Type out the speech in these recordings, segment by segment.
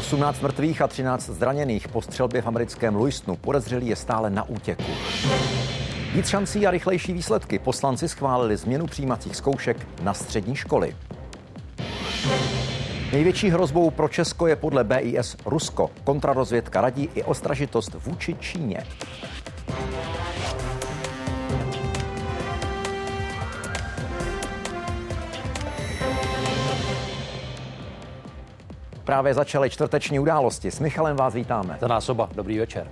18 mrtvých a 13 zraněných po střelbě v americkém Louistonu. Podezřelý je stále na útěku. Víc šancí a rychlejší výsledky. Poslanci schválili změnu přijímacích zkoušek na střední školy. Největší hrozbou pro Česko je podle BIS Rusko. Kontrarozvědka radí i ostražitost vůči Číně. Právě začaly čtvrteční události. S Michalem vás vítáme. Za nás oba. Dobrý večer.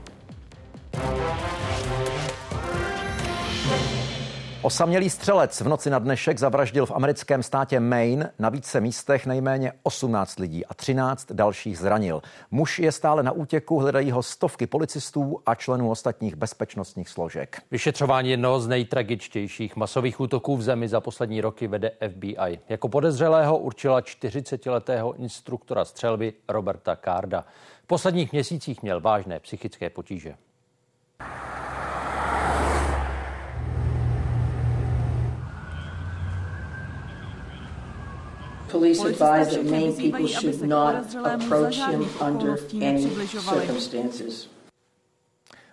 Osamělý střelec v noci na dnešek zavraždil v americkém státě Maine na více místech nejméně 18 lidí a 13 dalších zranil. Muž je stále na útěku, hledají ho stovky policistů a členů ostatních bezpečnostních složek. Vyšetřování jednoho z nejtragičtějších masových útoků v zemi za poslední roky vede FBI. Jako podezřelého určila 40-letého instruktora střelby Roberta Carda. V posledních měsících měl vážné psychické potíže. Police advise that Maine people should not approach him under any circumstances.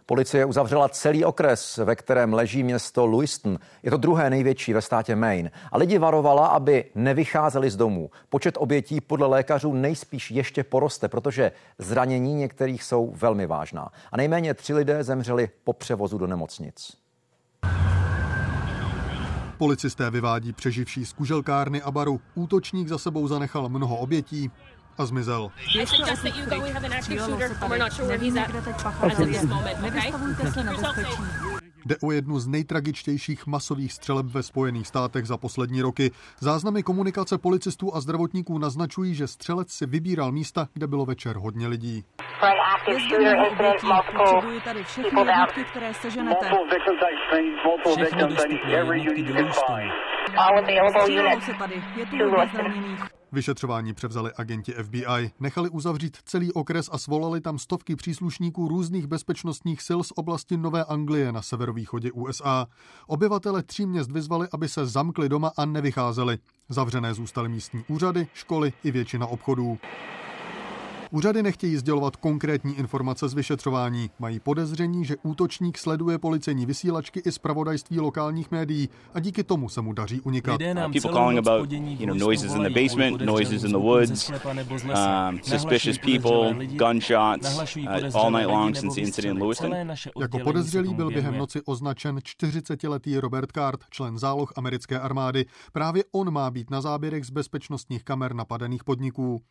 Policie uzavřela celý okres, ve kterém leží město Lewiston. Je to druhé největší ve státě Maine. A lidi varovala, aby nevycházeli z domů. Počet obětí podle lékařů nejspíš ještě poroste, protože zranění některých jsou velmi vážná. A nejméně tři lidé zemřeli po převozu do nemocnic. Policisté vyvádí přeživší z kuželkárny a baru. Útočník za sebou zanechal mnoho obětí a zmizel. Jde o jednu z nejtragičtějších masových střeleb ve Spojených státech za poslední roky. Záznamy komunikace policistů a zdravotníků naznačují, že střelec si vybíral místa, kde bylo večer hodně lidí. Je zde mnoho obětí. Potřebuji tady všechny jednotky, které seženete. Všechny dostupné jednotky do Houstonu. Střílelo se tady. Je tu hodně zraněných. Vyšetřování převzali agenti FBI, nechali uzavřít celý okres a svolali tam stovky příslušníků různých bezpečnostních sil z oblasti Nové Anglie na severovýchodě USA. Obyvatele tří měst vyzvali, aby se zamkli doma a nevycházeli. Zavřené zůstaly místní úřady, školy i většina obchodů. Úřady nechtějí sdělovat konkrétní informace z vyšetřování. Mají podezření, že útočník sleduje policejní vysílačky i zpravodajství lokálních médií a díky tomu se mu daří unikat. Nám People calling about you know, noises in the basement, noises in the woods, um, suspicious people, gunshots, uh, all night long since the incident in Lewiston. Jako podezřelý byl během noci označen 40-letý Robert Card, člen záloh americké armády. Právě on má být na záběrech z bezpečnostních kamer napadených podniků.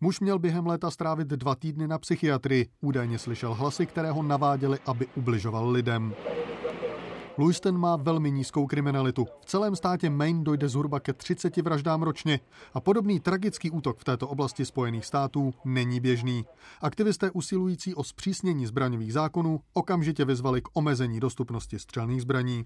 Muž měl během léta strávit dva týdny na psychiatrii. Údajně slyšel hlasy, které ho naváděly, aby ubližoval lidem. Lewiston má velmi nízkou kriminalitu. V celém státě Maine dojde zhruba ke 30 vraždám ročně a podobný tragický útok v této oblasti Spojených států není běžný. Aktivisté usilující o zpřísnění zbraňových zákonů okamžitě vyzvali k omezení dostupnosti střelných zbraní.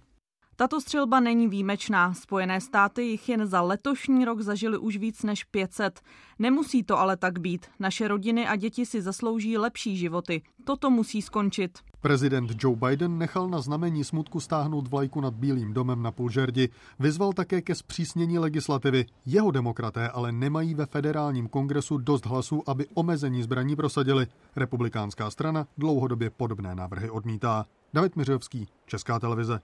Tato střelba není výjimečná. Spojené státy jich jen za letošní rok zažili už víc než 500. Nemusí to ale tak být. Naše rodiny a děti si zaslouží lepší životy. Toto musí skončit. Prezident Joe Biden nechal na znamení smutku stáhnout vlajku nad Bílým domem na Pulžerdi. Vyzval také ke zpřísnění legislativy. Jeho demokraté ale nemají ve federálním kongresu dost hlasů, aby omezení zbraní prosadili. Republikánská strana dlouhodobě podobné návrhy odmítá. David Miřovský, Česká televize.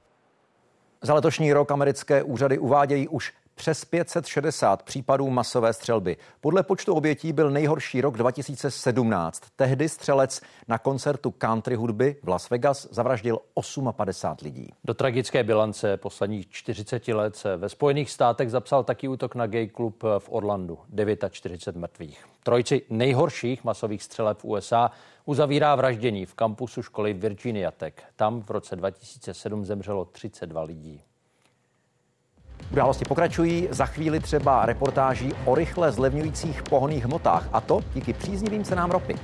Za letošní rok americké úřady uvádějí už přes 560 případů masové střelby. Podle počtu obětí byl nejhorší rok 2017. Tehdy střelec na koncertu country hudby v Las Vegas zavraždil 58 lidí. Do tragické bilance posledních 40 let se ve Spojených státech zapsal taky útok na gay klub v Orlandu. 49 mrtvých. Trojci nejhorších masových střeleb v USA uzavírá vraždění v kampusu školy Virginia Tech. Tam v roce 2007 zemřelo 32 lidí. Události pokračují za chvíli třeba reportáží o rychle zlevňujících pohonných hmotách a to díky příznivým cenám ropy.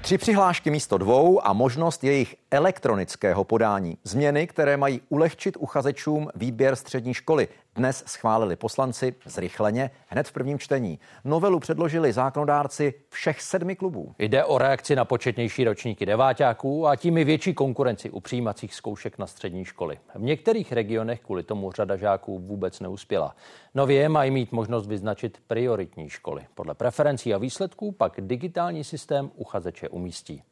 Tři přihlášky místo dvou a možnost jejich elektronického podání. Změny, které mají ulehčit uchazečům výběr střední školy, dnes schválili poslanci zrychleně hned v prvním čtení. Novelu předložili zákonodárci všech sedmi klubů. Jde o reakci na početnější ročníky deváťáků a tím i větší konkurenci u přijímacích zkoušek na střední školy. V některých regionech kvůli tomu řada žáků vůbec neuspěla. Nově mají mít možnost vyznačit prioritní školy. Podle preferencí a výsledků pak digitální systém uchazeče umístí.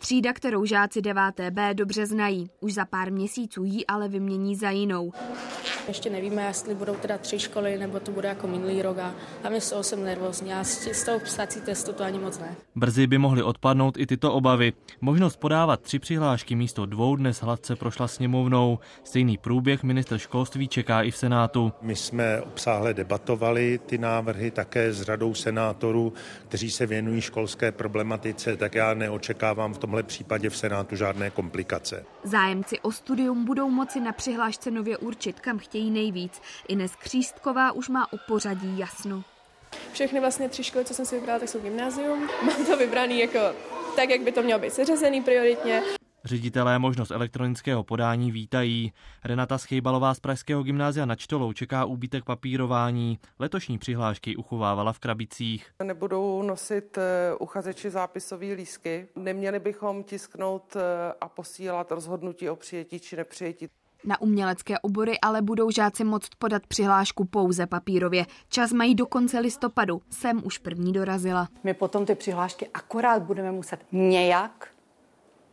Třída, kterou žáci 9B dobře znají. Už za pár měsíců ji ale vymění za jinou. Ještě nevíme, jestli budou teda tři školy, nebo to bude jako minulý rok a hlavně z toho jsem nervózní. Já z toho psací testu to ani moc ne. Brzy by mohly odpadnout i tyto obavy. Možnost podávat tři přihlášky místo dvou dnes hladce prošla sněmovnou. Stejný průběh minister školství čeká i v Senátu. My jsme obsáhle debatovali ty návrhy také s řadou senátorů, kteří se věnují školské problematice, tak já neočekávám v tomhle případě v Senátu žádné komplikace. Zájemci o studium budou moci na přihlášce nově určit, kam chtějí nejvíc. Ines Křístková už má o pořadí jasno. Všechny vlastně tři školy, co jsem si vybrala, tak jsou gymnázium. Mám to vybraný jako tak, jak by to mělo být seřazený prioritně. Ředitelé možnost elektronického podání vítají. Renata Schejbalová z Pražského gymnázia na Čtolou čeká úbytek papírování. Letošní přihlášky uchovávala v krabicích. Nebudou nosit eh, uchazeči zápisové lísky. Neměli bychom tisknout eh, a posílat rozhodnutí o přijetí či nepřijetí. Na umělecké obory ale budou žáci moct podat přihlášku pouze papírově. Čas mají do konce listopadu. Sem už první dorazila. My potom ty přihlášky akorát budeme muset nějak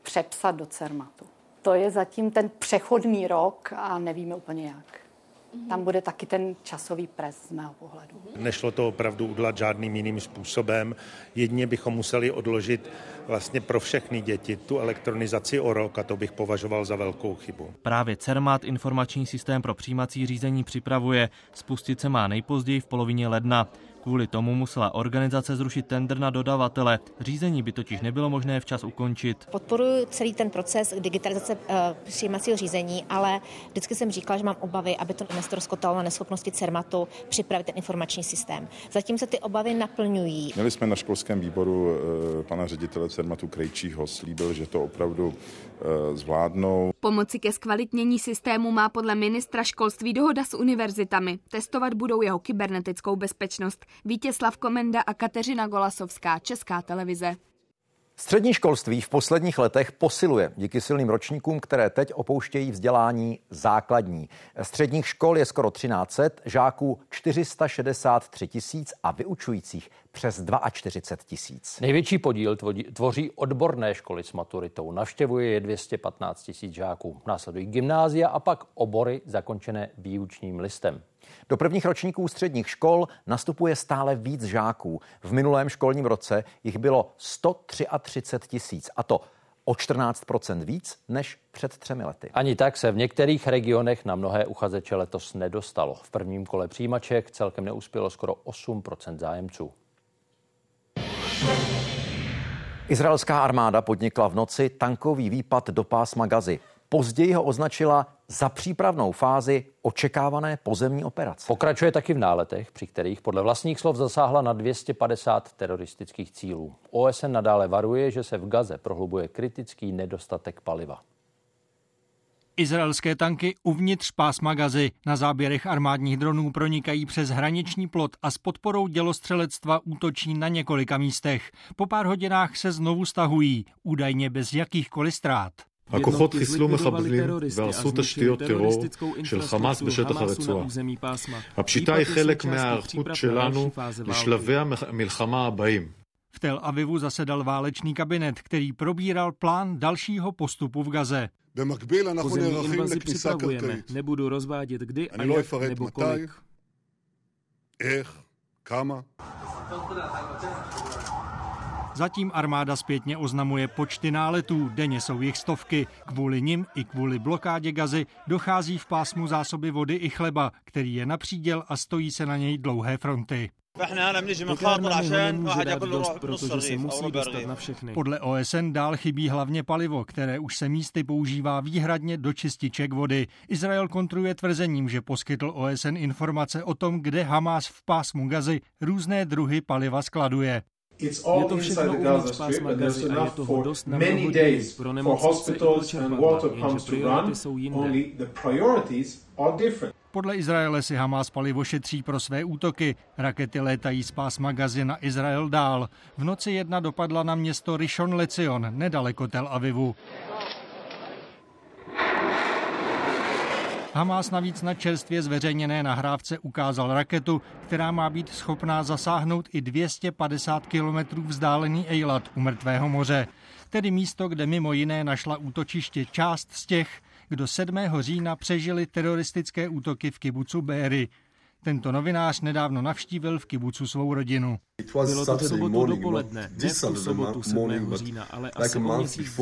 přepsat do CERMATu. To je zatím ten přechodný rok a nevíme úplně jak. Tam bude taky ten časový pres z mého pohledu. Nešlo to opravdu udělat žádným jiným způsobem. Jedně bychom museli odložit vlastně pro všechny děti tu elektronizaci o rok a to bych považoval za velkou chybu. Právě CERMAT informační systém pro přijímací řízení připravuje. Spustit se má nejpozději v polovině ledna. Kvůli tomu musela organizace zrušit tender na dodavatele. Řízení by totiž nebylo možné včas ukončit. Podporuji celý ten proces digitalizace uh, přijímacího řízení, ale vždycky jsem říkala, že mám obavy, aby to nestroskotalo na neschopnosti CERMATu připravit ten informační systém. Zatím se ty obavy naplňují. Měli jsme na školském výboru uh, pana ředitele CERMATu Krejčího, slíbil, že to opravdu uh, zvládnou. Pomoci ke zkvalitnění systému má podle ministra školství dohoda s univerzitami. Testovat budou jeho kybernetickou bezpečnost. Vítězslav Komenda a Kateřina Golasovská, Česká televize. Střední školství v posledních letech posiluje díky silným ročníkům, které teď opouštějí vzdělání základní. Středních škol je skoro 1300, žáků 463 tisíc a vyučujících přes 42 tisíc. Největší podíl tvoří odborné školy s maturitou. Navštěvuje je 215 tisíc žáků. Následují gymnázia a pak obory zakončené výučním listem. Do prvních ročníků středních škol nastupuje stále víc žáků. V minulém školním roce jich bylo 133 tisíc a to o 14 víc než před třemi lety. Ani tak se v některých regionech na mnohé uchazeče letos nedostalo. V prvním kole přijímaček celkem neuspělo skoro 8% zájemců. Izraelská armáda podnikla v noci tankový výpad do pásma Gazy. Později ho označila za přípravnou fázi očekávané pozemní operace. Pokračuje taky v náletech, při kterých podle vlastních slov zasáhla na 250 teroristických cílů. OSN nadále varuje, že se v Gaze prohlubuje kritický nedostatek paliva. Izraelské tanky uvnitř pásma Gazy na záběrech armádních dronů pronikají přes hraniční plot a s podporou dělostřelectva útočí na několika místech. Po pár hodinách se znovu stahují, údajně bez jakýchkoliv ztrát. הכוחות חיסלו מחבלים והרסו תשתיות טרור של חמאס בשטח הרצועה. הפשיטה היא חלק מההיערכות שלנו לשלבי המלחמה הבאים. V Tel Avivu zasedal válečný kabinet, který probíral plán dalšího postupu v Gaze. Pozemní invazi připravujeme. Nebudu rozvádět kdy a jak nebo kolik. Zatím armáda zpětně oznamuje počty náletů, denně jsou jich stovky. Kvůli nim i kvůli blokádě gazy dochází v pásmu zásoby vody i chleba, který je na příděl a stojí se na něj dlouhé fronty. Podle OSN dál chybí hlavně palivo, které už se místy používá výhradně do čističek vody. Izrael kontruje tvrzením, že poskytl OSN informace o tom, kde Hamas v pásmu Gazy různé druhy paliva skladuje. Je to všechno uvnitř pásma Gazy a je toho dost na mnoho dní pro nemocnice i pro čerpadla, jenže priority jsou jinde. Podle Izraele si Hamas palivo šetří pro své útoky. Rakety létají z pásma Gazy na Izrael dál. V noci jedna dopadla na město Rishon Lezion, nedaleko Tel Avivu. Hamas navíc na čerstvě zveřejněné nahrávce ukázal raketu, která má být schopná zasáhnout i 250 kilometrů vzdálený Eilat u Mrtvého moře, tedy místo, kde mimo jiné našla útočiště část z těch, kdo 7. října přežili teroristické útoky v kibucu Béry. Tento novinář nedávno navštívil v kibucu svou rodinu. Bylo to v sobotu dopoledne, ne v tu sobotu 7. října, ale asi o měsíc dřív.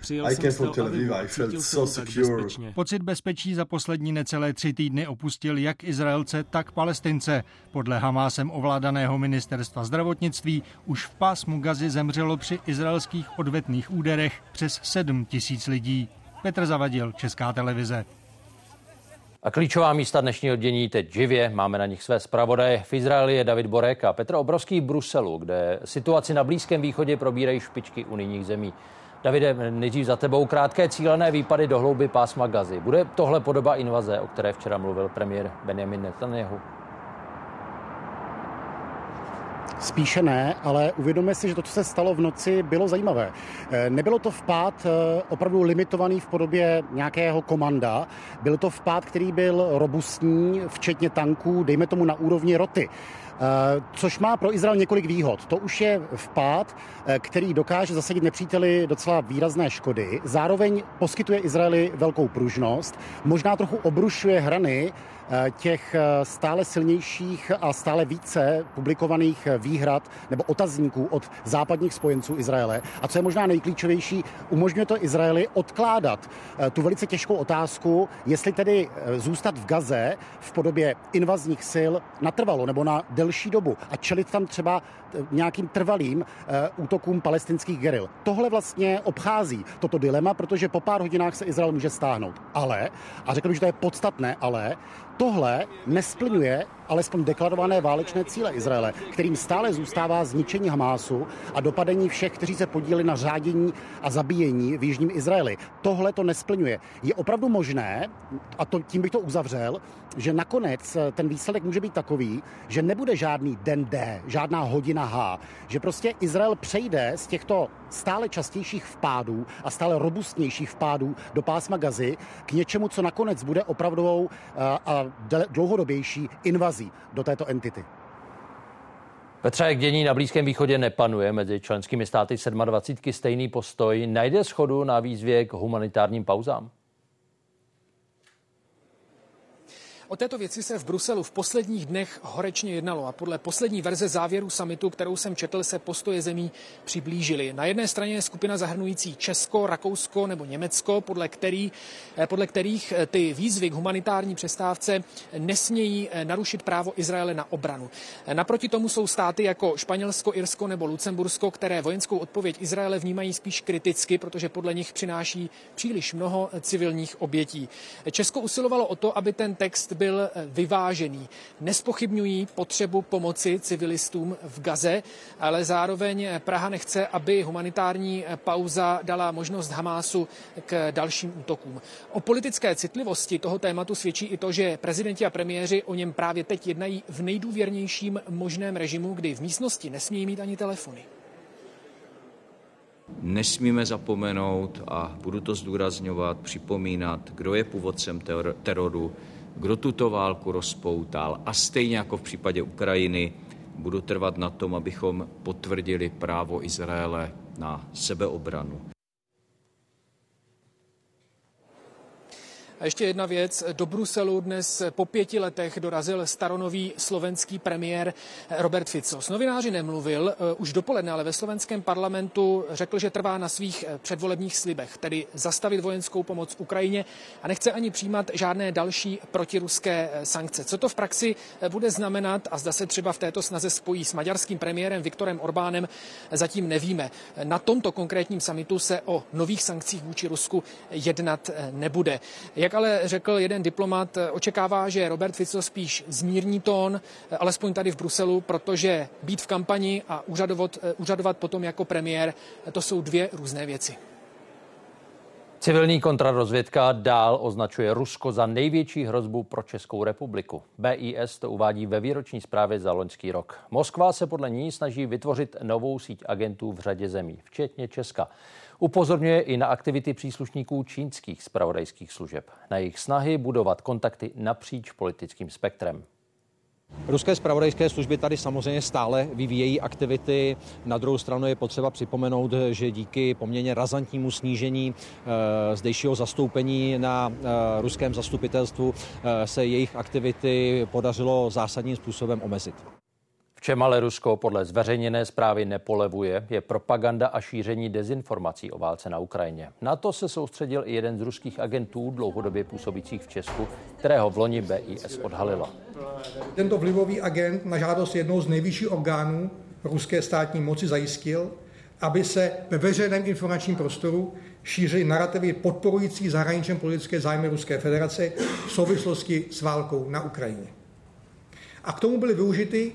Přijel jsem z Tel Avivu, cítil se tak bezpečně. Pocit bezpečí za poslední necelé tři týdny opustil jak Izraelce, tak Palestince. Podle Hamásem ovládaného ministerstva zdravotnictví už v pásmu Gazy zemřelo při izraelských odvetných úderech přes 7 tisíc lidí. Petr Zavadil, Česká televize. A klíčová místa dnešního dění teď živě, máme na nich své zpravodaje. V Izraeli je David Borek a Petr Obrovský v Bruselu, kde situaci na Blízkém východě probírají špičky unijních zemí. Davide, nejdřív za tebou krátké cílené výpady do hlouby pásma Gazy. Bude tohle podoba invaze, o které včera mluvil premiér Benjamin Netanyahu? Spíše ne, ale uvědomme si, že to, co se stalo v noci, bylo zajímavé. Eh, nebylo to vpád eh, opravdu limitovaný v podobě nějakého komanda, byl to vpád, který byl robustní, včetně tanků, dejme tomu na úrovni roty. Eh, což má pro Izrael několik výhod. To už je vpád, který dokáže zasadit nepříteli docela výrazné škody. Zároveň poskytuje Izraeli velkou pružnost, možná trochu obrušuje hrany těch eh, stále silnějších a stále více publikovaných výhrad nebo otazníků od západních spojenců Izraele. A co je možná nejklíčovější, umožňuje to Izraeli odkládat eh, tu velice těžkou otázku, jestli tedy zůstat v Gaze v podobě invazních sil natrvalo nebo na delší dobu a čelit tam třeba nějakým trvalým útokům palestinských geril. Tohle vlastně obchází toto dilema, protože po pár hodinách se Izrael může stáhnout. Ale, a řekl bych, že to je podstatné, ale tohle nesplňuje alespoň deklarované válečné cíle Izraele, kterým stále zůstává zničení Hamásu a dopadení všech, kteří se podíleli na řádění a zabíjení v Jižním Izraeli. Tohle to nesplňuje. Je opravdu možné, a to, tím bych to uzavřel, že nakonec ten výsledek může být takový, že nebude žádný den D, žádná hodina H, že prostě Izrael přejde z těchto stále častějších vpádů a stále robustnějších vpádů do pásma Gazy k něčemu, co nakonec bude opravdovou a dlouhodobější invazí do této entity. Petře, jak dění na Blízkém východě nepanuje mezi členskými státy 27 stejný postoj, najde schodu na výzvě k humanitárním pauzám? O této věci se v Bruselu v posledních dnech horečně jednalo a podle poslední verze závěru samitu, kterou jsem četl, se postoje zemí přiblížily. Na jedné straně je skupina zahrnující Česko, Rakousko nebo Německo, podle, který, eh, podle kterých eh, ty výzvy k humanitární přestávce nesmějí eh, narušit právo Izraele na obranu. Naproti tomu jsou státy jako Španělsko, Irsko nebo Lucembursko, které vojenskou odpověď Izraele vnímají spíš kriticky, protože podle nich přináší příliš mnoho civilních obětí. Česko usilovalo o to, aby ten text byl eh, vyvážený. Nespochybňují potřebu pomoci civilistům v Gaze, ale zároveň eh, Praha nechce, aby humanitární eh, pauza dala možnost Hamásu k dalším útokům. O politické citlivosti toho tématu svědčí i to, že prezidenti a premiéři o něm právě teď jednají v nejdůvěrnějším možném režimu, kdy v místnosti nesmějí mít ani telefony. Nesmíme zapomenout a budu to zdůrazňovat, připomínat, kdo je původcem teroru, kdo tuto válku rozpoutal. A stejně jako v případě Ukrajiny budu trvat na tom, abychom potvrdili právo Izraele na sebeobranu. A ještě jedna věc. Do Bruselu dnes po pěti letech dorazil staronový slovenský premiér Robert Fico. S novináři nemluvil eh, už dopoledne, ale ve slovenském parlamentu řekl, že trvá na svých eh, předvolebních slibech, tedy zastavit vojenskou pomoc Ukrajině a nechce ani přijímat žádné další protiruské eh, sankce. Co to v praxi bude znamenat a zda se třeba v této snaze spojí s maďarským premiérem Viktorem Orbánem, zatím nevíme. Na tomto konkrétním samitu se o nových sankcích vůči Rusku jednat nebude. Jak Jak ale řekl jeden diplomat, očekává, že Robert Fico spíš zmírní tón, alespoň tady v Bruselu, protože být v kampani a úřadovat, úřadovat potom jako premiér, to jsou dvě různé věci. Civilní kontrarozvědka dál označuje Rusko za největší hrozbu pro Českou republiku. BIS to uvádí ve výroční zprávě za loňský rok. Moskva se podle ní snaží vytvořit novou síť agentů v řadě zemí, včetně Česka. Upozorňuje i na aktivity příslušníků čínských spravodajských služeb, na jejich snahy budovat kontakty napříč politickým spektrem. Ruské spravodajské služby tady samozřejmě stále vyvíjejí aktivity. Na druhou stranu je potřeba připomenout, že díky poměrně razantnímu snížení e, zdejšího zastoupení na e, ruském zastupitelstvu e, se jejich aktivity podařilo zásadním způsobem omezit čem ale Rusko podle zveřejněné zprávy nepolevuje, je propaganda a šíření dezinformací o válce na Ukrajině. Na to se soustředil i jeden z ruských agentů dlouhodobě působících v Česku, kterého v loni BIS odhalila. Tento vlivový agent na žádost jednoho z nejvyšších orgánů ruské státní moci zajistil, aby se ve veřejném informačním prostoru šířily narrativy podporující zahraničně politické zájmy Ruské federace v souvislosti s válkou na Ukrajině. A k tomu byly využity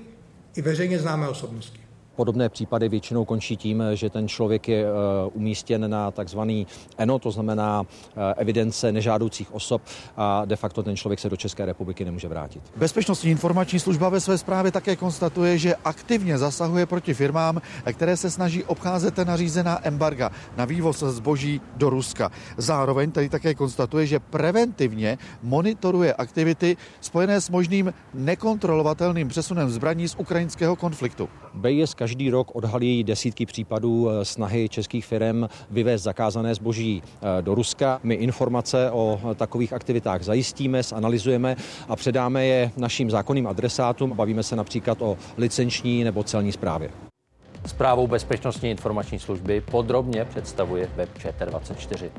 i veřejně známé osobnosti. Podobné případy většinou končí tím, že ten člověk je eh, umístěn na takzvaný ENO, to znamená eh, evidence nežádoucích osob a de facto ten člověk se do České republiky nemůže vrátit. Bezpečnostní informační služba ve své zprávě také konstatuje, že aktivně zasahuje proti firmám, které se snaží obcházet nařízená embarga na vývoz zboží do Ruska. Zároveň tady také konstatuje, že preventivně monitoruje aktivity spojené s možným nekontrolovatelným přesunem zbraní z ukrajinského konfliktu. BIS každý rok odhalí desítky případů eh, snahy českých firm vyvést zakázané zboží eh, do Ruska. My informace o takových aktivitách zajistíme, zanalizujeme a předáme je našim zákonným adresátům. Bavíme se například o licenční nebo celní správě. Zprávou Bezpečnostní informační služby podrobně představuje web ČT24.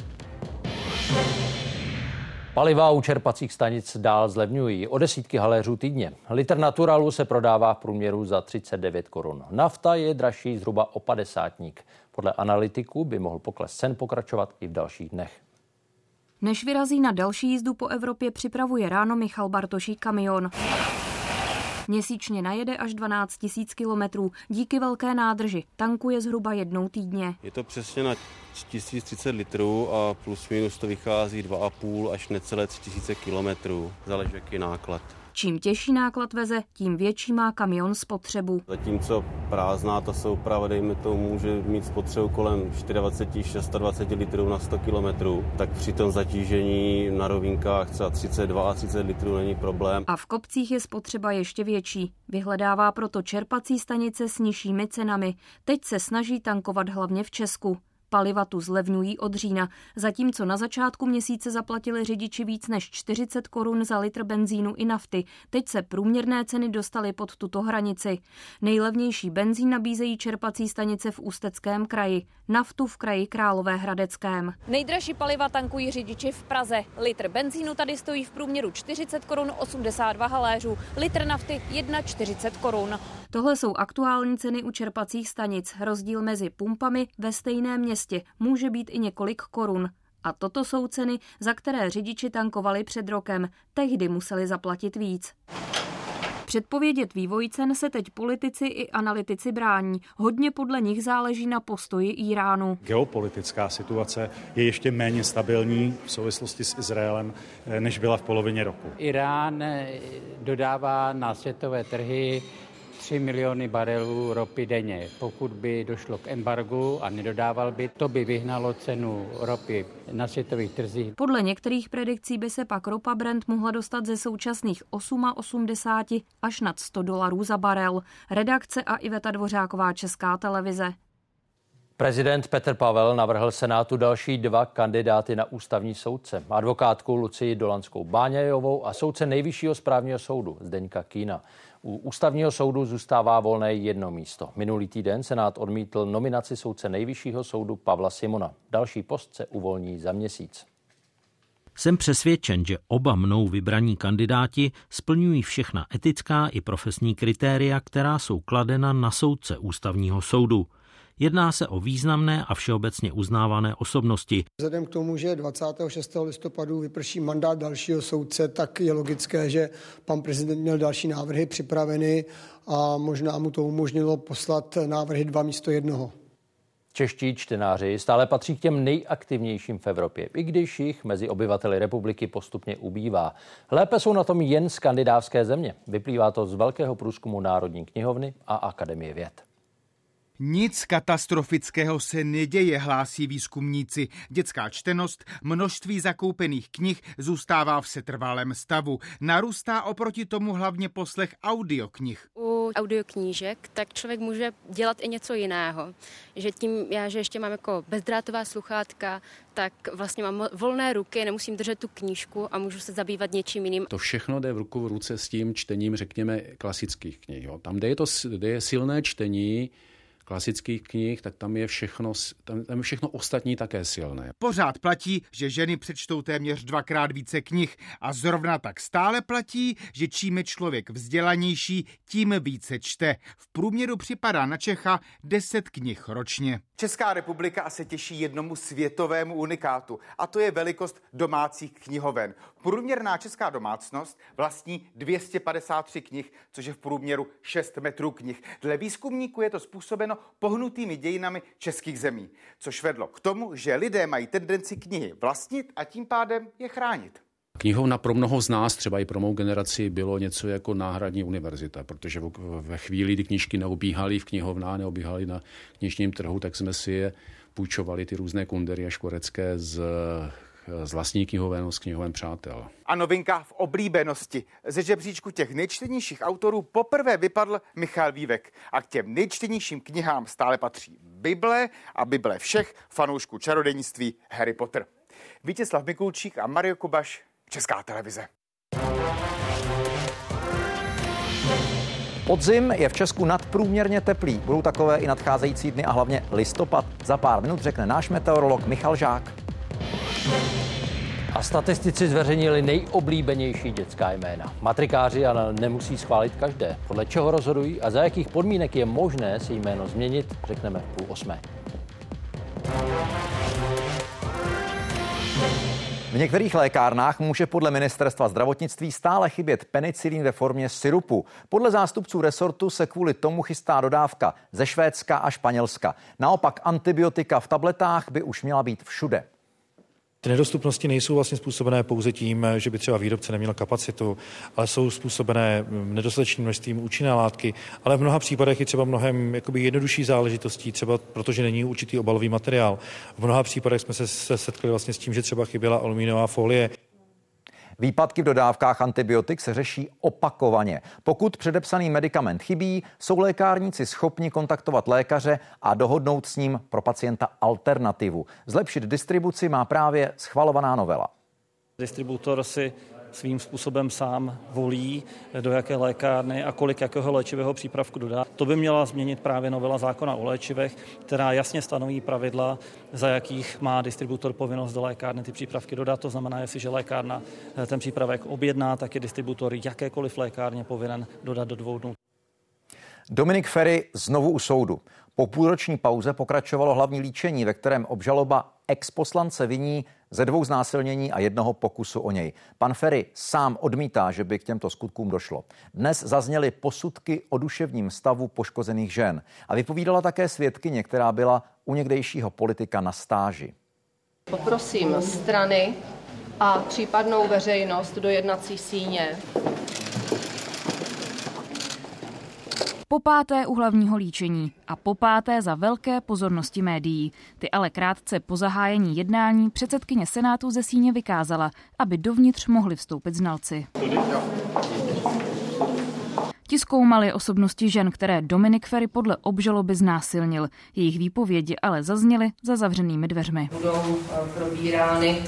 Paliva u čerpacích stanic dál zlevňují o desítky haléřů týdně. Litr naturalu se prodává v průměru za 39 korun. Nafta je dražší zhruba o 50 Podle analytiků by mohl pokles cen pokračovat i v dalších dnech. Než vyrazí na další jízdu po Evropě, připravuje ráno Michal Bartoší kamion. Měsíčně najede až 12 tisíc kilometrů díky velké nádrži. Tankuje zhruba jednou týdně. Je to přesně na 1030 litrů a plus minus to vychází 2,5 až necelé 3000 kilometrů. Záleží, jaký náklad. Čím těžší náklad veze, tím větší má kamion spotřebu. Zatímco prázdná ta souprava, dejme to, může mít spotřebu kolem 24-26 litrů na 100 km, tak při tom zatížení na rovinkách třeba 32 a 30 litrů není problém. A v kopcích je spotřeba ještě větší. Vyhledává proto čerpací stanice s nižšími cenami. Teď se snaží tankovat hlavně v Česku. Paliva tu zlevňují od října, zatímco na začátku měsíce zaplatili řidiči víc než 40 korun za litr benzínu i nafty. Teď se průměrné ceny dostaly pod tuto hranici. Nejlevnější benzín nabízejí čerpací stanice v Ústeckém kraji, naftu v kraji Královéhradeckém. Nejdražší paliva tankují řidiči v Praze. Litr benzínu tady stojí v průměru 40 korun 82 haléřů, litr nafty 1,40 korun. Tohle jsou aktuální ceny u čerpacích stanic. Rozdíl mezi pumpami ve stejném městě městě může být i několik korun. A toto jsou ceny, za které řidiči tankovali před rokem. Tehdy museli zaplatit víc. Předpovědět vývoj cen se teď politici i analytici brání. Hodně podle nich záleží na postoji Iránu. Geopolitická situace je ještě méně stabilní v souvislosti s Izraelem, eh, než byla v polovině roku. Irán eh, dodává na světové trhy 3 miliony barelů ropy denně. Pokud by došlo k embargu a nedodával by, to by vyhnalo cenu ropy na světových trzích. Podle některých predikcí by se pak ropa Brent mohla dostat ze současných 8,80 až nad 100 dolarů za barel. Redakce a Iveta Dvořáková Česká televize. Prezident Petr Pavel navrhl Senátu další dva kandidáty na ústavní soudce. Advokátku Lucii Dolanskou Báňajovou a soudce nejvyššího správního soudu Zdeňka Kína. U ústavního soudu zůstává volné jedno místo. Minulý týden Senát odmítl nominaci soudce nejvyššího soudu Pavla Simona. Další post se uvolní za měsíc. Jsem přesvědčen, že oba mnou vybraní kandidáti splňují všechna etická i profesní kritéria, která jsou kladena na soudce ústavního soudu. Jedná se o významné a všeobecně uznávané osobnosti. Vzhledem k tomu, že 26. listopadu vyprší mandát dalšího soudce, tak je logické, že pan prezident měl další návrhy připraveny a možná mu to umožnilo poslat návrhy dva místo jednoho. Čeští čtenáři stále patří k těm nejaktivnějším v Evropě, i když jich mezi obyvateli republiky postupně ubývá. Lépe jsou na tom jen skandinávské země. Vyplývá to z velkého průzkumu Národní knihovny a Akademie věd. Nic katastrofického se neděje, hlásí výzkumníci. Dětská čtenost, množství zakoupených knih zůstává v setrvalém stavu. Narůstá oproti tomu hlavně poslech audioknih. U audioknížek tak člověk může dělat i něco jiného. Že tím, já, že ještě mám jako bezdrátová sluchátka, tak vlastně mám volné ruky, nemusím držet tu knížku a můžu se zabývat něčím jiným. To všechno jde v ruku v ruce s tím čtením, řekněme, klasických knih. Jo. Tam, kde je, to, kde je silné čtení, klasických knih, tak tam je všechno, tam, tam je všechno ostatní také silné. Pořád platí, že ženy přečtou téměř dvakrát více knih a zrovna tak stále platí, že čím je člověk vzdělanější, tím více čte. V průměru připadá na Čecha 10 knih ročně. Česká republika se těší jednomu světovému unikátu a to je velikost domácích knihoven. Průměrná česká domácnost vlastní 253 knih, což je v průměru 6 metrů knih. Dle výzkumníků je to způsobeno pohnutými dějinami českých zemí, což vedlo k tomu, že lidé mají tendenci knihy vlastnit a tím pádem je chránit. Knihovna pro mnoho z nás, třeba i pro mou generaci, bylo něco jako náhradní univerzita, protože ve chvíli, kdy knížky neobíhaly v knihovnách, neobíhaly na knižním trhu, tak jsme si je půjčovali ty různé kundery a škorecké z z vlastní knihoven, z knihoven přátel. A novinka v oblíbenosti. Ze žebříčku těch nejčtenějších autorů poprvé vypadl Michal Vývek. A k těm nejčtenějším knihám stále patří Bible a Bible všech fanoušků čarodějnictví Harry Potter. Vítězslav Mikulčík a Mario Kubaš, Česká televize. Podzim je v Česku nadprůměrně teplý. Budou takové i nadcházející dny a hlavně listopad. Za pár minut řekne náš meteorolog Michal Žák. A statistici zveřejnili nejoblíbenější dětská jména. Matrikáři ale nemusí schválit každé. Podle čeho rozhodují a za jakých podmínek je možné si jméno změnit, řekneme v půl osmé. V některých lékárnách může podle ministerstva zdravotnictví stále chybět penicilin ve formě syrupu. Podle zástupců resortu se kvůli tomu chystá dodávka ze Švédska a Španělska. Naopak antibiotika v tabletách by už měla být všude. Ty nedostupnosti nejsou vlastně způsobené pouze tím, že by třeba výrobce neměl kapacitu, ale jsou způsobené nedostatečným množstvím účinné látky, ale v mnoha případech i třeba mnohem jakoby jednodušší záležitostí, třeba protože není určitý obalový materiál. V mnoha případech jsme se setkali vlastně s tím, že třeba chyběla alumínová folie. Výpadky v dodávkách antibiotik se řeší opakovaně. Pokud předepsaný medicament chybí, jsou lékárníci schopni kontaktovat lékaře a dohodnout s ním pro pacienta alternativu. Zlepšit distribuci má právě schvalovaná novela. Distributor si svým způsobem sám volí, do jaké lékárny a kolik jakého léčivého přípravku dodá. To by měla změnit právě novela zákona o léčivech, která jasně stanoví pravidla, za jakých má distributor povinnost do lékárny ty přípravky dodat. To znamená, jestliže lékárna eh, ten přípravek objedná, tak je distributor jakékoliv lékárně povinen dodat do dvou dnů. Dominik Ferry znovu u soudu. Po půlroční pauze pokračovalo hlavní líčení, ve kterém obžaloba ex-poslance viní ze dvou znásilnění a jednoho pokusu o něj. Pan Ferry sám odmítá, že by k těmto skutkům došlo. Dnes zazněly posudky o duševním stavu poškozených žen a vypovídala také svědkyně, která byla u někdejšího politika na stáži. Poprosím strany a případnou veřejnost do jednací síně Po páté u hlavního líčení a po páté za velké pozornosti médií. Ty ale krátce po zahájení jednání předsedkyně Senátu ze síně vykázala, aby dovnitř mohli vstoupit znalci. Ti zkoumali osobnosti žen, které Dominik Ferry podle obžaloby znásilnil. Jejich výpovědi ale zazněly za zavřenými dveřmi. Budou eh, probírány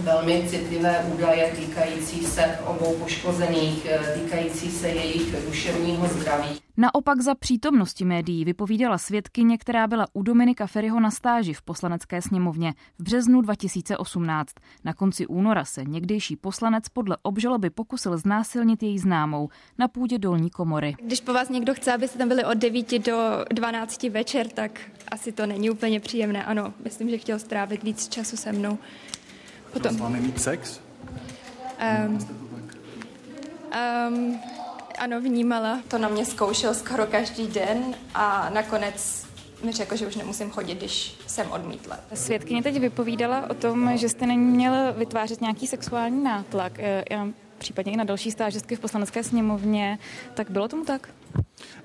velmi citlivé údaje týkající se obou poškozených, týkající se jejich duševního zdraví. Naopak za přítomnosti médií vypovídala svědkyně, která byla u Dominika Ferryho na stáži v poslanecké sněmovně v březnu 2018. Na konci února se někdejší poslanec podle obžaloby pokusil znásilnit její známou na půdě dolní komory. Když po vás někdo chce, abyste tam byli od 9 do 12 večer, tak asi to není úplně příjemné. Ano, myslím, že chtěl strávit víc času se mnou. Potom. S vámi mít sex? Um, um, ano, vnímala. To na mě zkoušel skoro každý den a nakonec mi řekl, že už nemusím chodit, když jsem odmítla. Svědkyně teď vypovídala o tom, že jste neměl vytvářet nějaký sexuální nátlak. Eh, já případně i na další stážistky v poslanecké sněmovně, tak bylo tomu tak?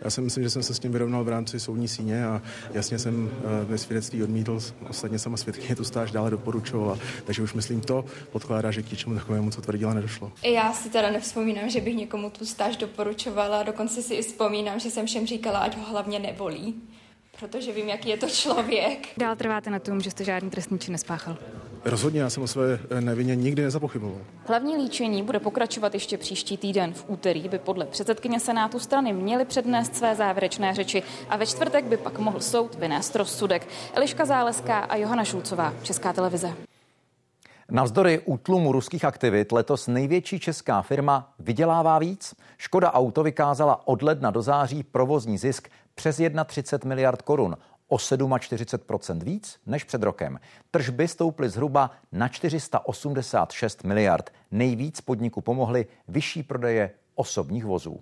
Já si myslím, že jsem se s tím vyrovnal v rámci soudní síně a jasně jsem eh, ve svědectví odmítl. Ostatně sama svědkyně tu stáž dále doporučovala. Takže už myslím, to podkládá, že k něčemu takovému, co tvrdila, nedošlo. Já si teda nevzpomínám, že bych někomu tu stáž doporučovala. Dokonce si i vzpomínám, že jsem všem říkala, ať ho hlavně nevolí protože vím, jaký je to člověk. Dál trváte na tom, že jste žádný trestný čin nespáchal? Rozhodně, já jsem o své nevině nikdy nezapochyboval. Hlavní líčení bude pokračovat ještě příští týden. V úterý by podle předsedkyně Senátu strany měly přednést své závěrečné řeči a ve čtvrtek by pak mohl soud vynést rozsudek. Eliška Záleská a Johana Šulcová, Česká televize. Navzdory útlumu ruských aktivit letos největší česká firma vydělává víc. Škoda Auto vykázala od ledna do září provozní zisk přes 31 miliard korun, o 47 víc než před rokem. Tržby stouply zhruba na 486 miliard. Nejvíc podniku pomohly vyšší prodeje osobních vozů.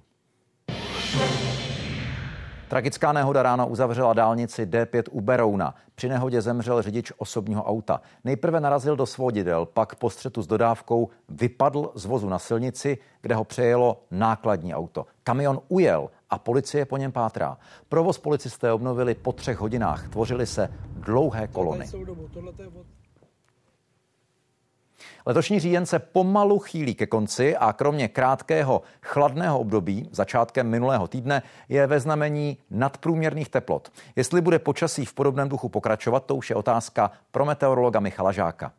Tragická nehoda ráno uzavřela dálnici D5 u Berouna. Při nehodě zemřel řidič osobního auta. Nejprve narazil do svodidel, pak po střetu s dodávkou vypadl z vozu na silnici, kde ho přejelo nákladní auto. Kamion ujel a policie po něm pátrá. Provoz policisté obnovili po třech hodinách. Tvořily se dlouhé kolony. Letošní říjen se pomalu chýlí ke konci a kromě krátkého chladného období začátkem minulého týdne je ve znamení nadprůměrných teplot. Jestli bude počasí v podobném duchu pokračovat, to už je otázka pro meteorologa Michala Žáka.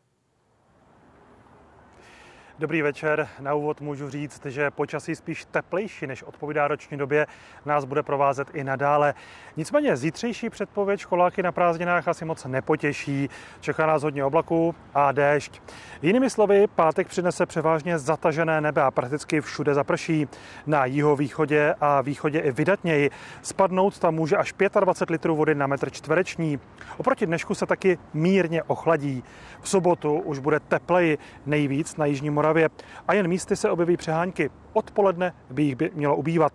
Dobrý večer. Na úvod můžu říct, že počasí spíš teplejší než odpovídá roční době nás bude provázet i nadále. Nicméně zítřejší předpověď školáky na prázdninách asi moc nepotěší. Čeká nás hodně oblaků a déšť. Jinými slovy, pátek přinese převážně zatažené nebe a prakticky všude zaprší. Na jihovýchodě a východě i vydatněji. Spadnout tam může až 25 litrů vody na metr čtvereční. Oproti dnešku se taky mírně ochladí. V sobotu už bude tepleji, nejvíc na Jižní Moravě a jen místy se objeví přehánky. Odpoledne by jich by mělo ubývat.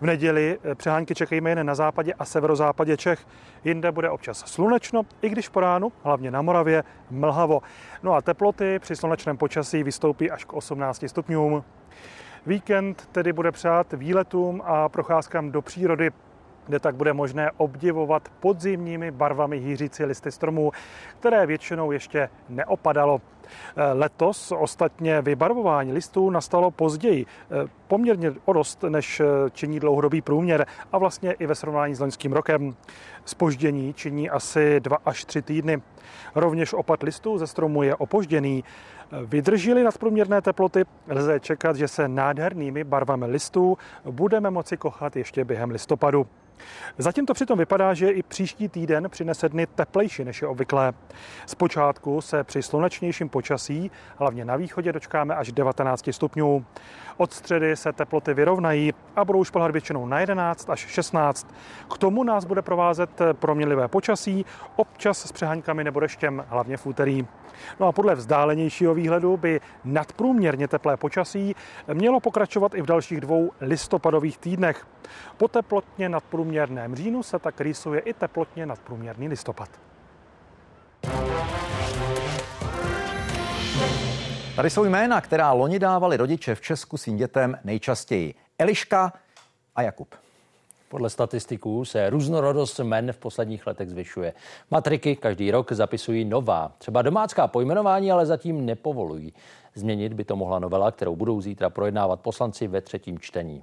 V neděli eh, přehánky čekejme jen na západě a severozápadě Čech. Jinde bude občas slunečno, i když po ránu, hlavně na Moravě, mlhavo. No a teploty při slunečném počasí vystoupí až k 18 stupňům. Víkend tedy bude přát výletům a procházkám do přírody kde tak bude možné obdivovat podzimními barvami hýřící listy stromů, které většinou ještě neopadalo. Letos ostatně vybarvování listů nastalo později, poměrně o dost, než činí dlouhodobý průměr a vlastně i ve srovnání s loňským rokem. Spoždění činí asi 2 až 3 týdny. Rovněž opad listů ze stromu je opožděný. Vydrží-li nadprůměrné teploty, lze čekat, že se nádhernými barvami listů budeme moci kochat ještě během listopadu. Zatím to přitom vypadá, že i příští týden přinese dny teplejší než je obvyklé. Zpočátku se při slunečnějším počasí, hlavně na východě, dočkáme až 19 stupňů. Od středy se teploty vyrovnají a budou šplhat většinou na 11 až 16. K tomu nás bude provázet proměnlivé počasí, občas s přeháňkami nebo deštěm, hlavně v úterý. No a podle vzdálenějšího výhledu by nadprůměrně teplé počasí mělo pokračovat i v dalších dvou listopadových týdnech. Po teplotně nadprůměrném říjnu se tak rýsuje i teplotně nadprůměrný listopad. Tady jsou jména, která loni dávali rodiče v Česku svým dětem nejčastěji. Eliška a Jakub. Podle statistiků se různorodost men v posledních letech zvyšuje. Matriky každý rok zapisují nová. Třeba domácká pojmenování ale zatím nepovolují. Změnit by to mohla novela, kterou budou zítra projednávat poslanci ve třetím čtení.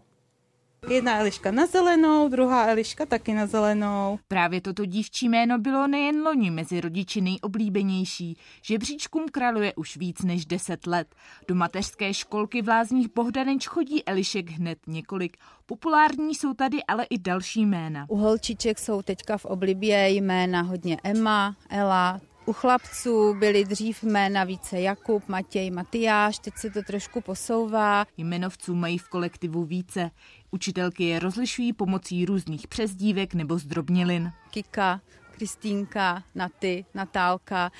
Jedna Eliška na zelenou, druhá Eliška taky na zelenou. Právě toto dívčí jméno bylo nejen loni mezi rodiči nejoblíbenější. Žebříčkům králuje už víc než 10 let. Do mateřské školky v Lázních Bohdaneč chodí Elišek hned několik. Populární jsou tady ale i další jména. U holčiček jsou teďka v oblibě jména hodně Emma, Ela, u chlapců byly dřív jména více Jakub, Matěj, Matyáš, teď se to trošku posouvá. Jmenovců mají v kolektivu více. Učitelky je rozlišují pomocí různých přezdívek nebo zdrobnělin. Kika, Kristýnka, Naty, Natálka,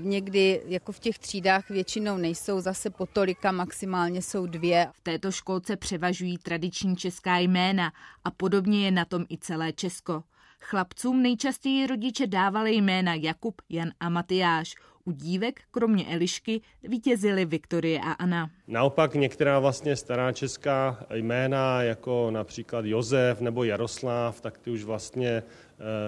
Někdy jako v těch třídách většinou nejsou zase po tolika, maximálně jsou dvě. V této školce převažují tradiční česká jména a podobně je na tom i celé Česko. Chlapcům nejčastěji rodiče dávali jména Jakub, Jan a Matyáš. U dívek, kromě Elišky, vítězily Viktorie a Anna. Naopak některá vlastně stará česká jména, jako například Josef nebo Jaroslav, tak ty už vlastně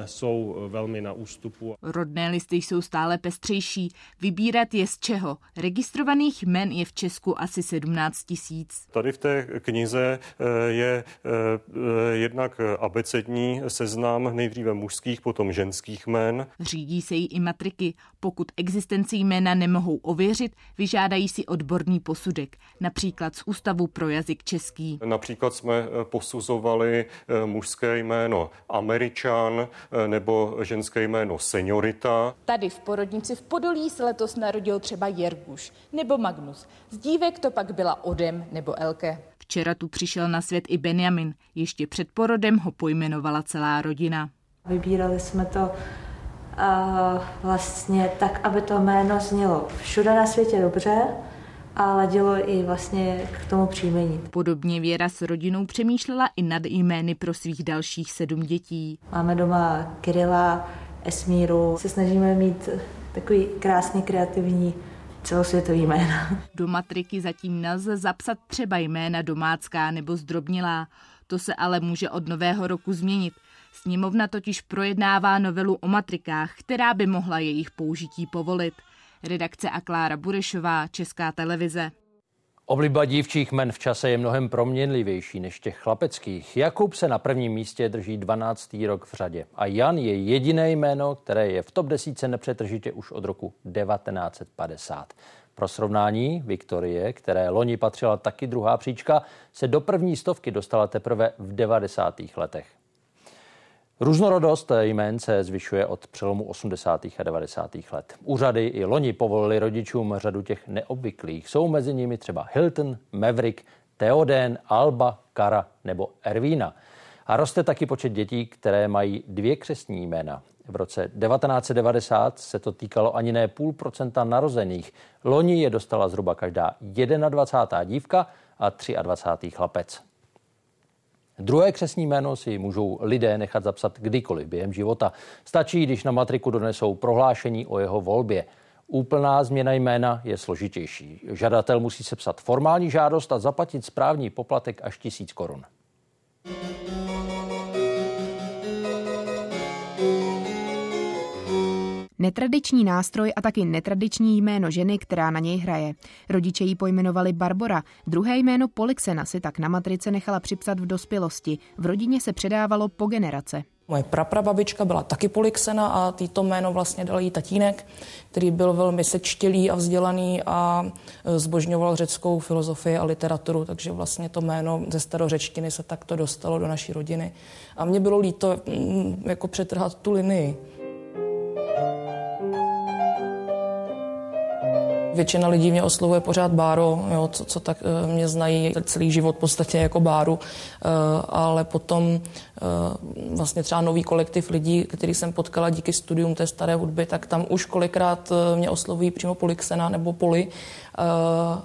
jsou velmi na ústupu. Rodné listy jsou stále pestřejší. Vybírat je z čeho. Registrovaných jmen je v Česku asi 17 tisíc. Tady v té knize eh, je eh, jednak abecední seznam nejdříve mužských, potom ženských jmen. Řídí se jí i matriky. Pokud existenci jména nemohou ověřit, vyžádají si odborný posudek, například z Ústavu pro jazyk český. Například jsme posuzovali mužské jméno Američan, Eh, nebo ženské jméno seniorita. Tady v porodnici v Podolí se letos narodil třeba Jerguš nebo Magnus. Z dívek to pak byla Odem nebo Elke. Včera tu přišel na svět i Benjamin. Ještě před porodem ho pojmenovala celá rodina. Vybírali jsme to uh, vlastně tak, aby to jméno znělo všude na světě dobře, a ladilo i vlastně k tomu příjmení. Podobně Věra s rodinou přemýšlela i nad jmény pro svých dalších sedm dětí. Máme doma Kirila, Esmíru. Se snažíme mít takový krásný, kreativní celosvětový jména. Do matriky zatím nelze zapsat třeba jména domácká nebo zdrobnilá. To se ale může od nového roku změnit. Sněmovna totiž projednává novelu o matrikách, která by mohla jejich použití povolit. Redakce a Klára Burešová, Česká televize. Obliba dívčích men v čase je mnohem proměnlivější než těch chlapeckých. Jakub se na prvním místě drží 12. rok v řadě a Jan je jediné jméno, které je v top desíce nepřetržitě už od roku 1950. Pro srovnání Viktorie, které loni patřila taky druhá příčka, se do první stovky dostala teprve v 90. letech. Různorodost jmén se zvyšuje od přelomu 80. a 90. let. Úřady i loni povolili rodičům řadu těch neobvyklých. Jsou mezi nimi třeba Hilton, Maverick, Theoden, Alba, Kara nebo Ervína. A roste taky počet dětí, které mají dvě křesní jména. V roce 1990 se to týkalo ani ne půl procenta narozených. Loni je dostala zhruba každá 21. dívka a 23. chlapec. Druhé křesní jméno si můžou lidé nechat zapsat kdykoliv během života. Stačí, když na matriku donesou prohlášení o jeho volbě. Úplná změna jména je složitější. Žadatel musí sepsat formální žádost a zaplatit správní poplatek až tisíc korun. Netradiční nástroj a taky netradiční jméno ženy, která na něj hraje. Rodiče jí pojmenovali Barbora, druhé jméno Polixena si tak na matrice nechala připsat v dospělosti. V rodině se předávalo po generace. Moje praprababička byla taky Polixena a týto jméno vlastně dal jí tatínek, který byl velmi sečtělý a vzdělaný a e, zbožňoval řeckou filozofii a literaturu, takže vlastně to jméno ze starořečtiny se takto dostalo do naší rodiny. A mě bylo líto mm, jako přetrhat tu linii. Většina lidí mě oslovuje pořád Báro, jo, co, co tak eh, mě znají celý život v podstatě jako Báru, eh, ale potom eh, vlastně třeba nový kolektiv lidí, který jsem potkala díky studium té staré hudby, tak tam už kolikrát mě oslovují přímo Polixena nebo Poli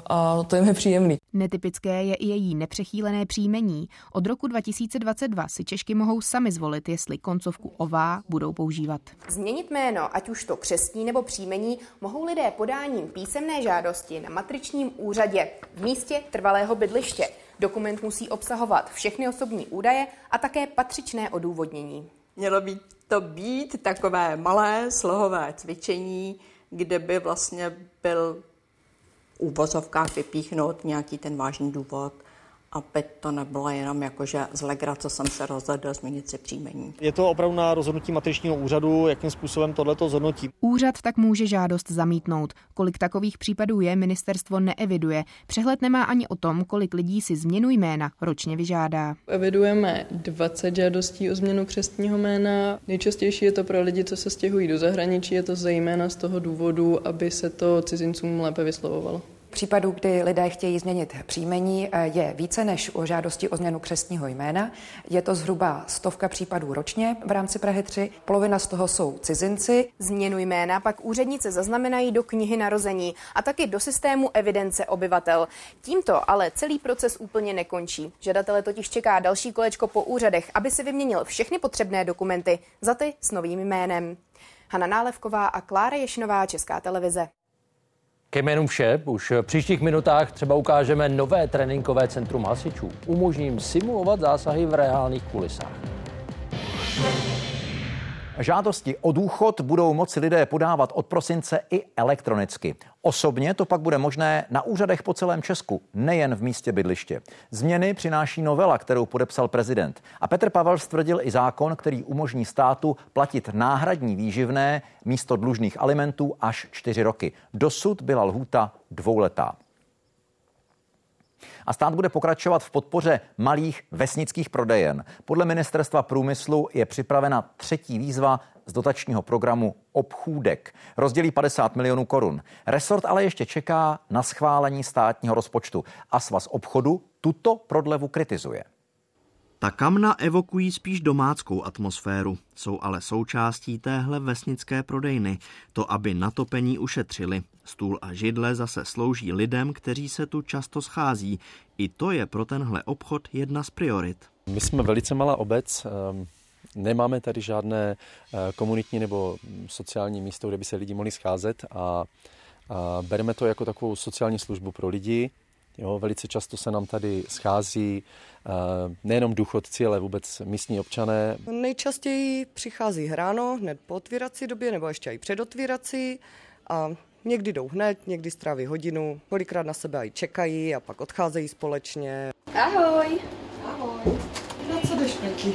a to je mi příjemný. Netypické je i její nepřechýlené příjmení. Od roku 2022 si Češky mohou sami zvolit, jestli koncovku ová budou používat. Změnit jméno, ať už to křestní nebo příjmení, mohou lidé podáním písemné žádosti na matričním úřadě v místě trvalého bydliště. Dokument musí obsahovat všechny osobní údaje a také patřičné odůvodnění. Mělo by to být takové malé slohové cvičení, kde by vlastně byl uvozovkách vypíchnout nějaký ten vážný důvod aby to nebylo jenom jako, že z legrace jsem se rozhodl změnit si příjmení. Je to opravdu na rozhodnutí matričního úřadu, jakým způsobem tohleto zhodnotí. Úřad tak může žádost zamítnout. Kolik takových případů je, ministerstvo neeviduje. Přehled nemá ani o tom, kolik lidí si změnu jména ročně vyžádá. Evidujeme 20 žádostí o změnu křestního jména. Nejčastější je to pro lidi, co se stěhují do zahraničí, je to zejména z toho důvodu, aby se to cizincům lépe vyslovovalo. Případů, kdy lidé chtějí změnit příjmení, eh, je více než o žádosti o změnu křestního jména. Je to zhruba stovka případů ročně v rámci Prahy 3. Polovina z toho jsou cizinci. Změnu jména pak úředníci zaznamenají do knihy narození a taky do systému evidence obyvatel. Tímto ale celý proces úplně nekončí. Žadatele totiž čeká další kolečko po úřadech, aby si vyměnil všechny potřebné dokumenty za ty s novým jménem. Hanna Nálevková a Klára Ješinová, Česká televize. Ke jménům vše, už v příštích minutách třeba ukážeme nové tréninkové centrum hasičů. Umožním simulovat zásahy v reálných kulisách. Žádosti o důchod budou moci lidé podávat od prosince i elektronicky. Osobně to pak bude možné na úřadech po celém Česku, nejen v místě bydliště. Změny přináší novela, kterou podepsal prezident. A Petr Pavel stvrdil i zákon, který umožní státu platit náhradní výživné místo dlužných alimentů až čtyři roky. Dosud byla lhůta dvouletá. A stát bude pokračovat v podpoře malých vesnických prodejen. Podle ministerstva průmyslu je připravena třetí výzva z dotačního programu Obchůdek. Rozdělí 50 milionů korun. Resort ale ještě čeká na schválení státního rozpočtu a svaz obchodu tuto prodlevu kritizuje. Ta kamna evokují spíš domáckou atmosféru, jsou ale součástí téhle vesnické prodejny, to aby na topení ušetřili. Stůl a židle zase slouží lidem, kteří se tu často schází. I to je pro tenhle obchod jedna z priorit. My jsme velice malá obec, ehm, nemáme tady žádné eh, komunitní nebo sociální místo, kde by se lidi mohli scházet a bereme to jako takovou sociální službu pro lidi, Jo, velice často se nám tady schází uh, nejenom důchodci, ale vůbec místní občané. Nejčastěji přichází hráno, hned po otvírací době nebo ještě i před otvírací a někdy jdou hned, někdy stráví hodinu, kolikrát na sebe i čekají a pak odcházejí společně. Ahoj! Ahoj! Na co jdeš, Peti?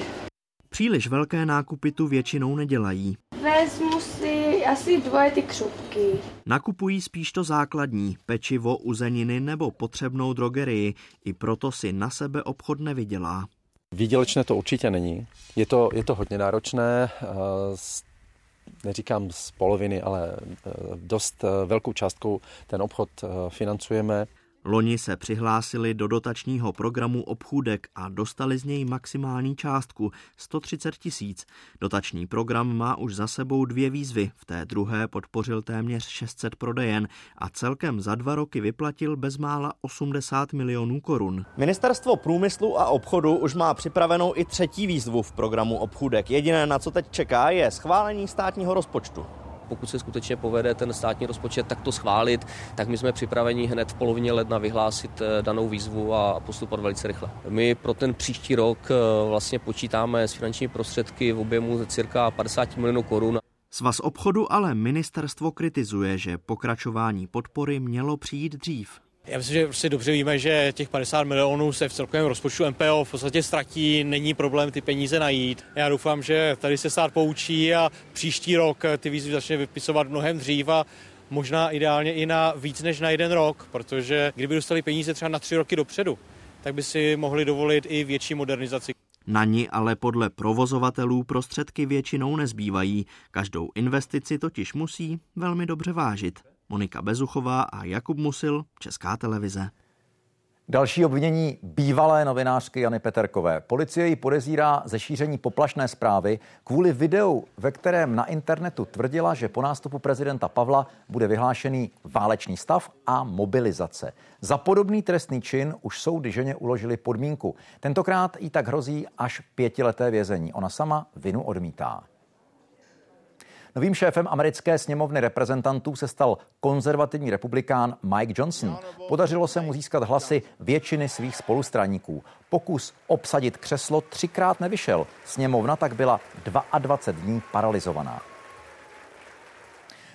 Příliš velké nákupy tu většinou nedělají. Vezmu si asi dvoje ty křupky. Nakupují spíš to základní, pečivo, uzeniny nebo potřebnou drogerii. I proto si na sebe obchod nevydělá. Výdělečné to určitě není. Je to, je to hodně náročné. Neříkám z poloviny, ale dost velkou částkou ten obchod financujeme. Loni se přihlásili do dotačního programu obchůdek a dostali z něj maximální částku 130 tisíc. Dotační program má už za sebou dvě výzvy. V té druhé podpořil téměř 600 prodejen a celkem za dva roky vyplatil bezmála 80 milionů korun. Ministerstvo průmyslu a obchodu už má připravenou i třetí výzvu v programu obchůdek. Jediné, na co teď čeká, je schválení státního rozpočtu pokud se skutečně povede ten státní rozpočet takto schválit, tak my jsme připraveni hned v polovině ledna vyhlásit eh, danou výzvu a postupovat velice rychle. My pro ten příští rok eh, vlastně počítáme s finančními prostředky v objemu cirka 50 milionů korun. Svaz obchodu ale ministerstvo kritizuje, že pokračování podpory mělo přijít dřív. Já myslím, že prostě dobře víme, že těch 50 milionů se v celkovém rozpočtu MPO v podstatě ztratí, není problém ty peníze najít. Já doufám, že tady se stát poučí a příští rok ty výzvy začne vypisovat mnohem dřív a možná ideálně i na víc než na jeden rok, protože kdyby dostali peníze třeba na tři roky dopředu, tak by si mohli dovolit i větší modernizaci. Na ní ale podle provozovatelů prostředky většinou nezbývají. Každou investici totiž musí velmi dobře vážit. Monika Bezuchová a Jakub Musil, Česká televize. Další obvinění bývalé novinářky Jany Peterkové. Policie ji podezírá ze šíření poplašné zprávy kvůli videu, ve kterém na internetu tvrdila, že po nástupu prezidenta Pavla bude vyhlášený válečný stav a mobilizace. Za podobný trestný čin už soudy ženě uložili podmínku. Tentokrát jí tak hrozí až pětileté vězení. Ona sama vinu odmítá. Novým šéfem americké sněmovny reprezentantů se stal konzervativní republikán Mike Johnson. Podařilo se mu získat hlasy většiny svých spolustraníků. Pokus obsadit křeslo třikrát nevyšel. Sněmovna tak byla 22 dní paralizovaná.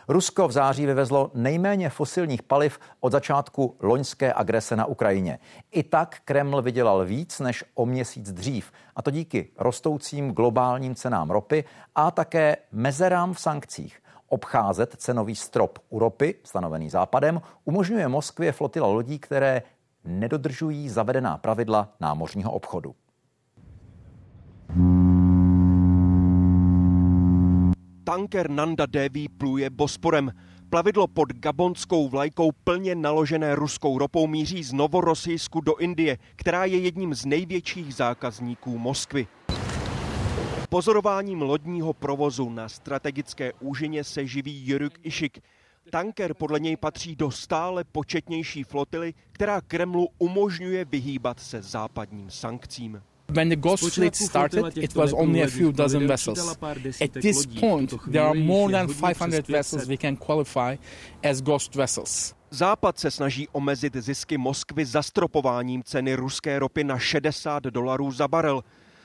Rusko v září vyvezlo nejméně fosilních paliv od začátku loňské agrese na Ukrajině. I tak Kreml vydělal víc než o měsíc dřív, a to díky rostoucím globálním cenám ropy a také mezerám v sankcích. Obcházet cenový strop u ropy, stanovený západem, umožňuje Moskvě flotila lodí, které nedodržují zavedená pravidla námořního obchodu. Tanker Nanda Devi pluje Bosporem. Plavidlo pod gabonskou vlajkou plně naložené ruskou ropou míří z Novorosijsku do Indie, která je jedním z největších zákazníků Moskvy. Pozorováním lodního provozu na strategické úžině se živí Juruk Išik. Tanker podle něj patří do stále početnější flotily, která Kremlu umožňuje vyhýbat se západním sankcím. When the Ghost Fleet started, it was only a few dozen vessels. At this point, there are more than 500 vessels we can qualify as Ghost vessels. Západ se snaží omezit zisky Moskvy zastropováním ceny ruské ropy na 60 dolarů za barel.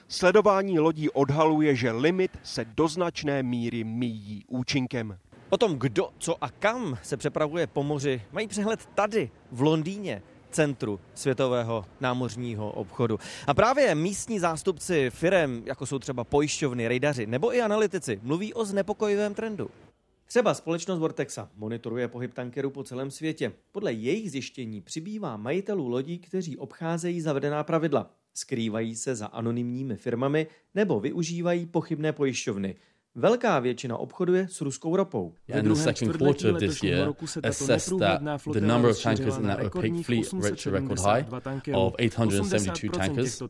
Sledování lodí odhaluje, že limit se do značné míry míjí účinkem. O tom, kdo, co a kam se přepravuje po moři, mají přehled tady, v Londýně centru světového námořního obchodu. A právě místní zástupci firem, jako jsou třeba pojišťovny, rejdaři nebo i analytici, mluví o znepokojivém trendu. Třeba společnost Vortexa monitoruje pohyb tankerů po celém světě. Podle jejich zjištění přibývá majitelů lodí, kteří obcházejí zavedená pravidla. Skrývají se za anonymními firmami nebo využívají pochybné pojišťovny. Velká většina obchoduje s ruskou ropou. And the second quarter of this year assessed that the number of tankers in that opaque fleet reached a record high of 872 tankers.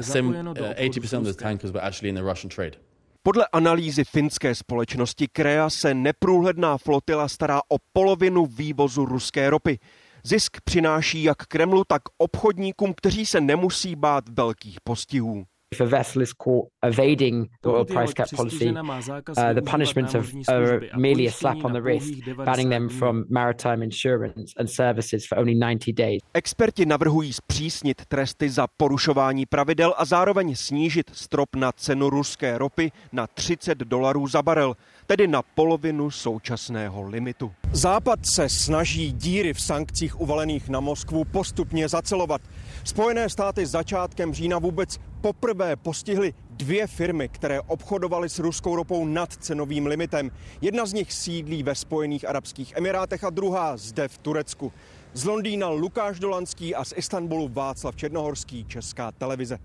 Sem, uh, 80% of those tankers were actually in the Russian trade. Podle analýzy finské společnosti Krea se neprůhledná flotila stará o polovinu vývozu ruské ropy. Zisk přináší jak Kremlu, tak obchodníkům, kteří se nemusí bát velkých postihů. If a vessel is caught evading the oil price cap policy, uh, the punishments are, are merely a slap on the wrist, banning them from maritime insurance and services for only 90 days. Experti navrhují zpřísnit tresty za porušování pravidel a zároveň snížit strop na cenu ruské ropy na 30 dolarů za barel, tedy na polovinu současného limitu. Západ se snaží díry v sankcích uvalených na Moskvu postupně zacelovat. Spojené státy začátkem října vůbec poprvé postihly dvě firmy, které obchodovaly s ruskou ropou nad cenovým limitem. Jedna z nich sídlí ve Spojených Arabských Emirátech a druhá zde v Turecku. Z Londýna Lukáš Dolanský a z Istanbulu Václav Černohorský, Česká televize.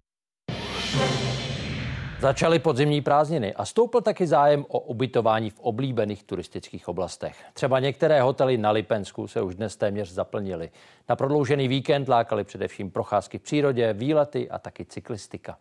Začaly podzimní prázdniny a stoupl taky zájem o ubytování v oblíbených turistických oblastech. Třeba některé hotely na Lipensku se už dnes téměř zaplnily. Na prodloužený víkend lákali především procházky v přírodě, výlety a taky cyklistika.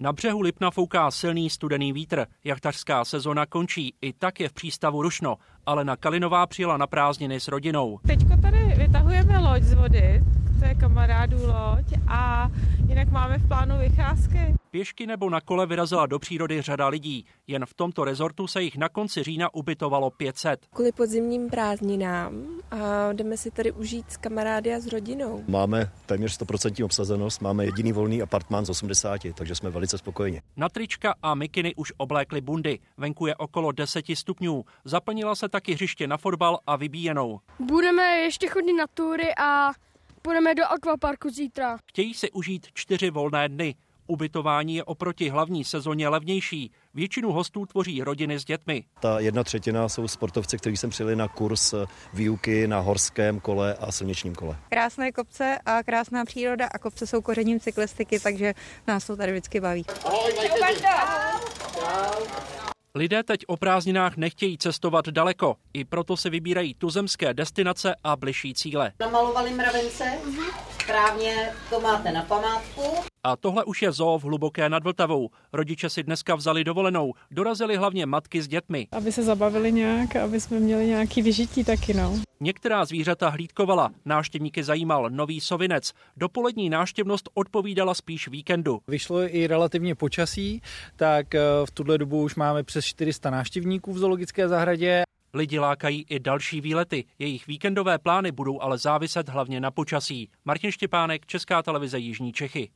Na břehu Lipna fouká silný studený vítr. Jachtařská sezona končí, i tak je v přístavu rušno. Ale na Kalinová přijela na prázdniny s rodinou. Teďko tady vytahujeme loď z vody, to je kamarádů loď a jinak máme v plánu vycházky. Pěšky nebo na kole vyrazila do přírody řada lidí. Jen v tomto rezortu se jich na konci října ubytovalo 500. Kvůli podzimním prázdninám a jdeme si tady užít s kamarády a s rodinou. Máme téměř 100% obsazenost, máme jediný volný apartmán z 80, takže jsme velice spokojeni. Na trička a mikiny už oblékly bundy. Venku je okolo 10 stupňů. Zaplnila se taky hřiště na fotbal a vybíjenou. Budeme ještě chodit na tury a půjdeme do akvaparku zítra. Chtějí si užít čtyři volné dny. Ubytování je oproti hlavní sezóně levnější. Většinu hostů tvoří rodiny s dětmi. Ta jedna třetina jsou sportovci, kteří sem přijeli na kurz výuky na horském kole a silničním kole. Krásné kopce a krásná příroda a kopce jsou kořením cyklistiky, takže nás to tady vždycky baví. Ahoj, Lidé teď o prázdninách nechtějí cestovat daleko, i proto se vybírají tuzemské destinace a bližší cíle. Namalovali mravence, správně to máte na památku. A tohle už je zoo v Hluboké nad Vltavou. Rodiče si dneska vzali dovolenou. Dorazili hlavně matky s dětmi. Aby se zabavili nějak, aby jsme měli nějaký vyžití taky, no. Některá zvířata hlídkovala, návštěvníky zajímal nový sovinec. Dopolední návštěvnost odpovídala spíš víkendu. Vyšlo i relativně počasí, tak eh, v tuhle dobu už máme přes 400 návštěvníků v zoologické zahradě. Lidi lákají i další výlety. Jejich víkendové plány budou ale záviset hlavně na počasí. Martin Štěpánek, Česká televize Jižní Čechy.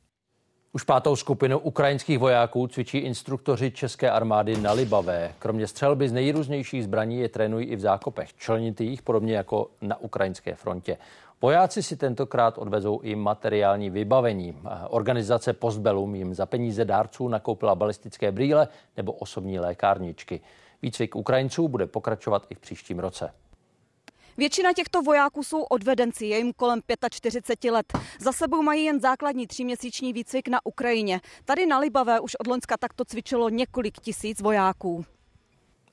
Už pátou skupinu ukrajinských vojáků cvičí instruktoři České armády na Libavé. Kromě střelby z nejrůznějších zbraní je trénují i v zákopech členitých, podobně jako na ukrajinské frontě. Vojáci si tentokrát odvezou i materiální vybavení. Organizace Postbellum jim za peníze dárců nakoupila balistické brýle nebo osobní lékárničky. Výcvik Ukrajinců bude pokračovat i v příštím roce. Většina těchto vojáků jsou odvedenci, je jim kolem 45 let. Za sebou mají jen základní tříměsíční výcvik na Ukrajině. Tady na Libavé už od Loňska takto cvičilo několik tisíc vojáků.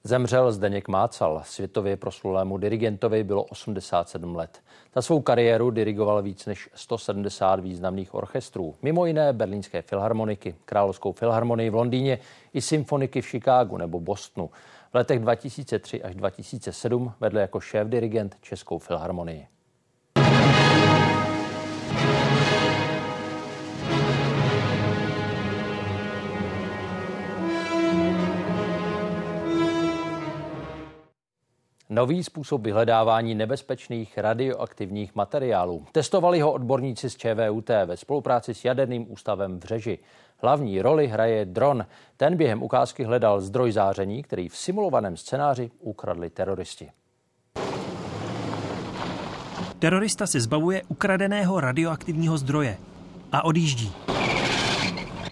Zemřel Zdeněk Mácal. Světově proslulému dirigentovi bylo 87 let. Za svou kariéru dirigoval víc než 170 významných orchestrů. Mimo jiné Berlínské filharmoniky, Královskou filharmonii v Londýně i symfoniky v Chicagu nebo Bostonu. V letech 2003 až 2007 vedl jako šéf-dirigent Českou filharmonii. Nový způsob vyhledávání nebezpečných radioaktivních materiálů. Testovali ho odborníci z ČVUT ve spolupráci s Jaderným ústavem v Řeži. Hlavní roli hraje dron. Ten během ukázky hledal zdroj záření, který v simulovaném scénáři ukradli teroristi. Terorista se zbavuje ukradeného radioaktivního zdroje a odjíždí.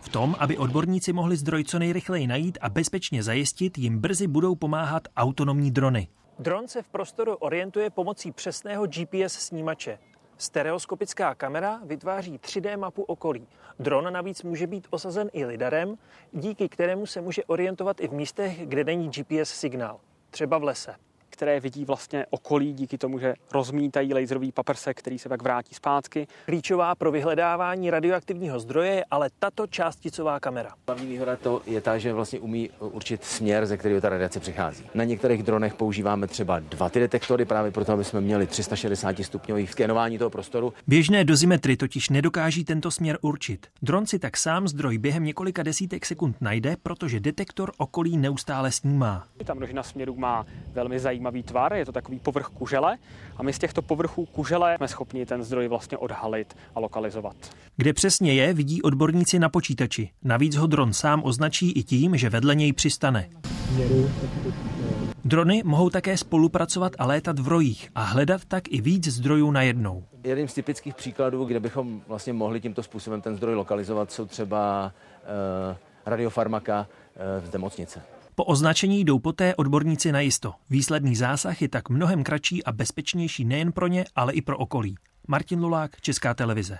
V tom, aby odborníci mohli zdroj co nejrychleji najít a bezpečně zajistit, jim brzy budou pomáhat autonomní drony. Dron se v prostoru orientuje pomocí přesného GPS snímače. Stereoskopická kamera vytváří 3D mapu okolí. Dron navíc může být osazen i lidarem, díky kterému se může orientovat i v místech, kde není GPS signál, třeba v lese které vidí vlastně okolí díky tomu, že rozmítají laserový paprsek, který se pak vrátí zpátky. Klíčová pro vyhledávání radioaktivního zdroje je ale tato částicová kamera. Hlavní výhoda to je ta, že vlastně umí určit směr, ze kterého ta radiace přichází. Na některých dronech používáme třeba dva ty detektory právě proto, aby jsme měli 360 stupňový skenování toho prostoru. Běžné dozimetry totiž nedokáží tento směr určit. Dron si tak sám zdroj během několika desítek sekund najde, protože detektor okolí neustále snímá. Ta množina směrů má velmi zajímavý zajímavý tvar, je to takový povrch kužele a my z těchto povrchů kužele jsme schopni ten zdroj vlastně odhalit a lokalizovat. Kde přesně je, vidí odborníci na počítači. Navíc ho dron sám označí i tím, že vedle něj přistane. Drony mohou také spolupracovat a létat v rojích a hledat tak i víc zdrojů najednou. Jeden z typických příkladů, kde bychom vlastně mohli tímto způsobem ten zdroj lokalizovat, jsou třeba uh, radiofarmaka uh, z nemocnice. Po označení jdou poté odborníci na jisto. Výsledný zásah je tak mnohem kratší a bezpečnější nejen pro ně, ale i pro okolí. Martin Lulák, Česká televize.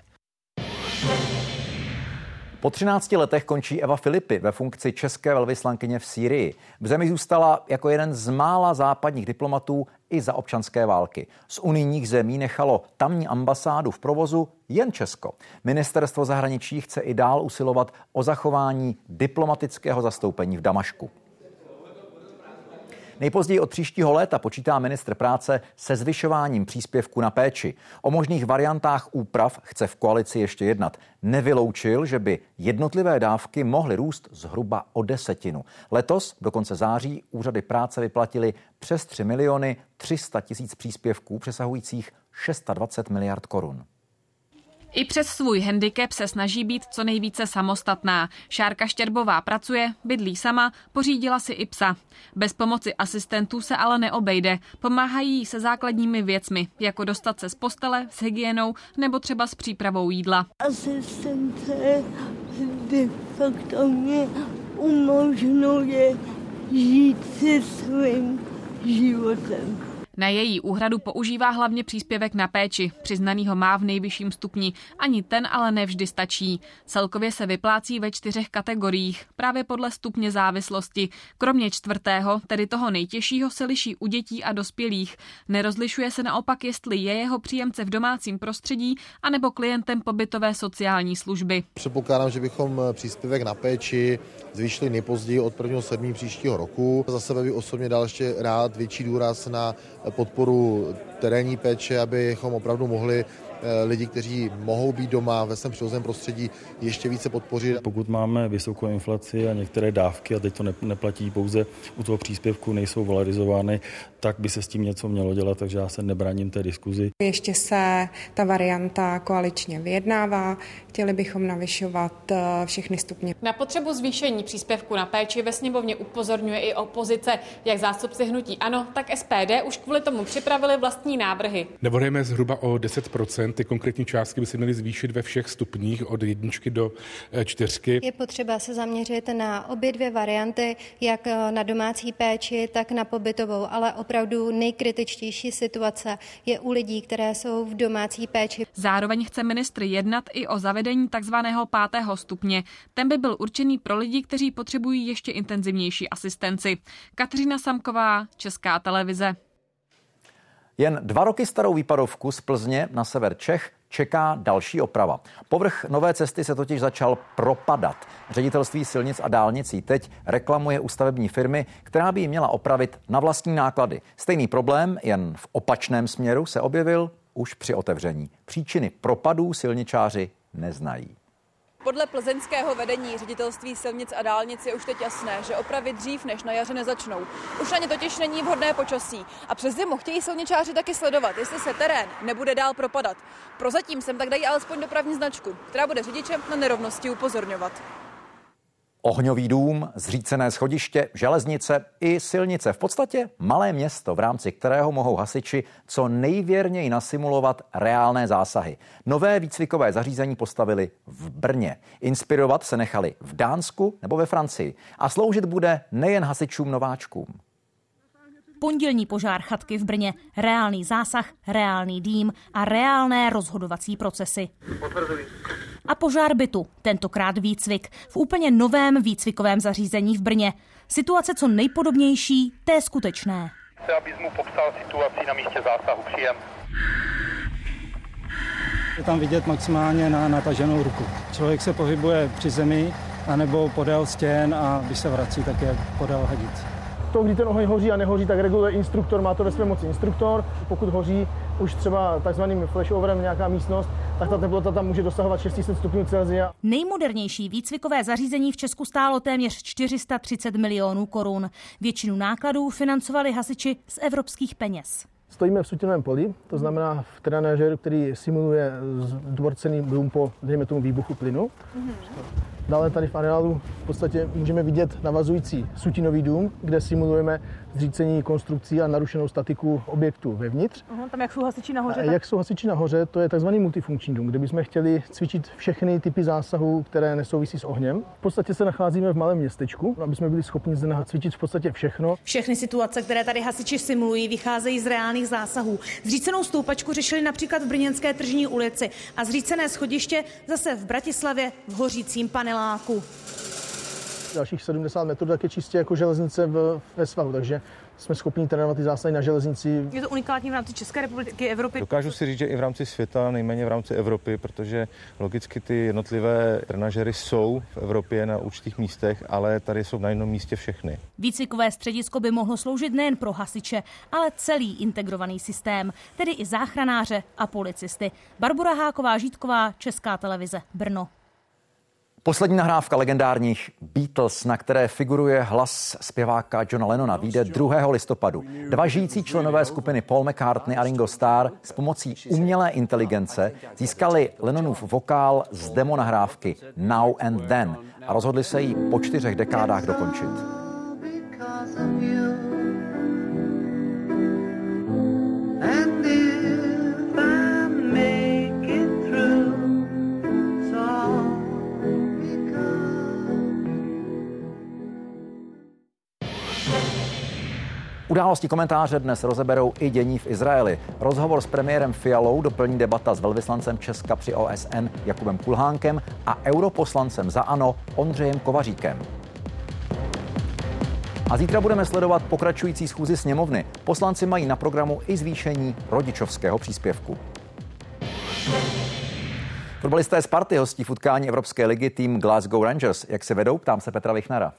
Po 13 letech končí Eva Filipy ve funkci české velvyslankyně v Sýrii. V zemi zůstala jako jeden z mála západních diplomatů i za občanské války. Z unijních zemí nechalo tamní ambasádu v provozu jen Česko. Ministerstvo zahraničí chce i dál usilovat o zachování diplomatického zastoupení v Damašku. Nejpozději od příštího léta počítá ministr práce se zvyšováním příspěvku na péči. O možných variantách úprav chce v koalici ještě jednat. Nevyloučil, že by jednotlivé dávky mohly růst zhruba o desetinu. Letos do konce září úřady práce vyplatili přes 3 miliony 300 tisíc příspěvků přesahujících 620 miliard korun. I přes svůj handicap se snaží být co nejvíce samostatná. Šárka Štěrbová pracuje, bydlí sama, pořídila si i psa. Bez pomoci asistentů se ale neobejde. Pomáhají se základními věcmi, jako dostat se z postele, s hygienou nebo třeba s přípravou jídla. Asistence de facto mě umožňuje žít si svým životem. Na její úhradu používá hlavně příspěvek na péči. Přiznaný ho má v nejvyšším stupni. Ani ten ale nevždy stačí. Celkově se vyplácí ve čtyřech kategoriích, právě podle stupně závislosti. Kromě čtvrtého, tedy toho nejtěžšího, se liší u dětí a dospělých. Nerozlišuje se naopak, jestli je jeho příjemce v domácím prostředí anebo klientem pobytové sociální služby. Předpokládám, že bychom příspěvek na péči zvýšili nejpozději od 1. 7. příštího roku. Za sebe bych osobně dal ještě rád větší důraz na podporu terénní péče, abychom opravdu mohli eh, lidi, kteří mohou být doma ve svém přirozeném prostředí, ještě více podpořit. Pokud máme vysokou inflaci a některé dávky, a teď to neplatí pouze u toho příspěvku, nejsou valorizovány, tak by se s tím něco mělo dělat, takže já se nebráním té diskuzi. Ještě se ta varianta koaličně vyjednává, chtěli bychom navyšovat eh, všechny stupně. Na potřebu zvýšení příspěvku na péči ve sněmovně upozorňuje i opozice, jak zástupci hnutí ANO, tak SPD už kvůli tomu připravili vlastní návrhy. Navrhujeme zhruba o 10%, ty konkrétní částky by se měly zvýšit ve všech stupních od jedničky do eh, čtyřky. Je potřeba se zaměřit na obě dvě varianty, jak eh, na domácí péči, tak na pobytovou, ale opravdu nejkritičtější situace je u lidí, které jsou v domácí péči. Zároveň chce ministr jednat i o zavedení takzvaného pátého stupně. Ten by byl určený pro lidi, kteří potřebují ještě intenzivnější asistenci. Kateřina Samková, Česká televize. Jen dva roky starou výpadovku z Plzně na sever Čech čeká další oprava. Povrch nové cesty se totiž začal propadat. Ředitelství silnic a dálnicí teď reklamuje u stavební firmy, která by ji měla opravit na vlastní náklady. Stejný problém, jen v opačném směru, se objevil už při otevření. Příčiny propadů silničáři neznají. Podle plzeňského vedení ředitelství silnic a dálnic je už teď jasné, že opravy dřív než na jaře nezačnou. Už ani totiž není vhodné počasí. A přes zimu chtějí silničáři taky sledovat, jestli se terén nebude dál propadat. Prozatím sem tak dají alespoň dopravní značku, která bude řidičem na nerovnosti upozorňovat. Ohňový dům, zřícené schodiště, železnice i silnice. V podstatě malé město, v rámci kterého mohou hasiči co nejvěrněji nasimulovat reálné zásahy. Nové výcvikové zařízení postavili v Brně. Inspirovat se nechali v Dánsku nebo ve Francii. A sloužit bude nejen hasičům nováčkům. Pondělní požár chatky v Brně, reálný zásah, reálný dým a reálné rozhodovací procesy. Potvrzuji. A požár bytu, tentokrát výcvik, v úplně novém výcvikovém zařízení v Brně. Situace co nejpodobnější té skutečné. Chci, abys mu popsal situaci na místě zásahu. Příjem. Je tam vidět maximálně na nataženou ruku. Člověk se pohybuje při zemi, anebo podél stěn a když se vrací, tak je podél hadic to, kdy ten oheň hoří a nehoří, tak reguluje instruktor, má to ve své moci instruktor. Pokud hoří už třeba takzvaným flashoverem nějaká místnost, tak ta teplota tam může dosahovat 600 stupňů Celsia. Nejmodernější výcvikové zařízení v Česku stálo téměř 430 milionů korun. Většinu nákladů financovali hasiči z evropských peněz. Stojíme v sutinovém poli, to znamená v trenažeru, který simuluje dvorcený dům po, dejme tomu, výbuchu plynu. Mm-hmm. Dále tady v areálu v podstatě můžeme vidět navazující sutinový dům, kde simulujeme zřícení konstrukcí a narušenou statiku objektu vevnitř. Uh, tam jak jsou hasiči nahoře? Tak... Jak jsou hasiči nahoře, to je tzv. multifunkční dům, kde bychom chtěli cvičit všechny typy zásahů, které nesouvisí s ohněm. V podstatě se nacházíme v malém městečku, aby jsme byli schopni zde cvičit v podstatě všechno. Všechny situace, které tady hasiči simulují, vycházejí z reálných zásahů. Zřícenou stoupačku řešili například v Brněnské tržní ulici a zřícené schodiště zase v Bratislavě v hořícím paneláku dalších 70 metrů, tak je čistě jako železnice v, ve svahu, takže jsme schopni trénovat ty zásahy na železnici. Je to unikátní v rámci České republiky, Evropy? Dokážu si říct, že i v rámci světa, nejméně v rámci Evropy, protože logicky ty jednotlivé trenažery jsou v Evropě na určitých místech, ale tady jsou na jednom místě všechny. Výcvikové středisko by mohlo sloužit nejen pro hasiče, ale celý integrovaný systém, tedy i záchranáře a policisty. Barbara Háková Žítková, Česká televize, Brno. Poslední nahrávka legendárních Beatles, na které figuruje hlas zpěváka Johna Lennona, vyjde 2. listopadu. Dva žijící členové skupiny Paul McCartney a Ringo Starr s pomocí umělé inteligence získali Lennonův vokál z demo nahrávky Now and Then a rozhodli se ji po čtyřech dekádách dokončit. Události komentáře dnes rozeberou i dění v Izraeli. Rozhovor s premiérem Fialou doplní debata s velvyslancem Česka při OSN Jakubem Kulhánkem a europoslancem za ANO Ondřejem Kovaříkem. A zítra budeme sledovat pokračující schůzi sněmovny. Poslanci mají na programu i zvýšení rodičovského příspěvku. Fotbalisté Sparty hostí v utkání Evropské ligy tým Glasgow Rangers. Jak se vedou? Ptám se Petra Vichnara.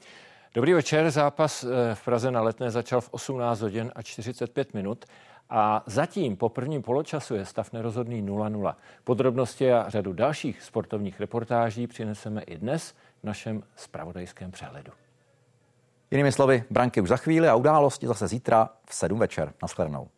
Dobrý večer, zápas eh, v Praze na letné začal v 18 hodin a 45 minut a zatím po prvním poločasu je stav nerozhodný 0-0. Podrobnosti a řadu dalších sportovních reportáží přineseme i dnes v našem spravodajském přehledu. Jinými slovy, branky už za chvíli a události zase zítra v 7 večer. Naschledanou.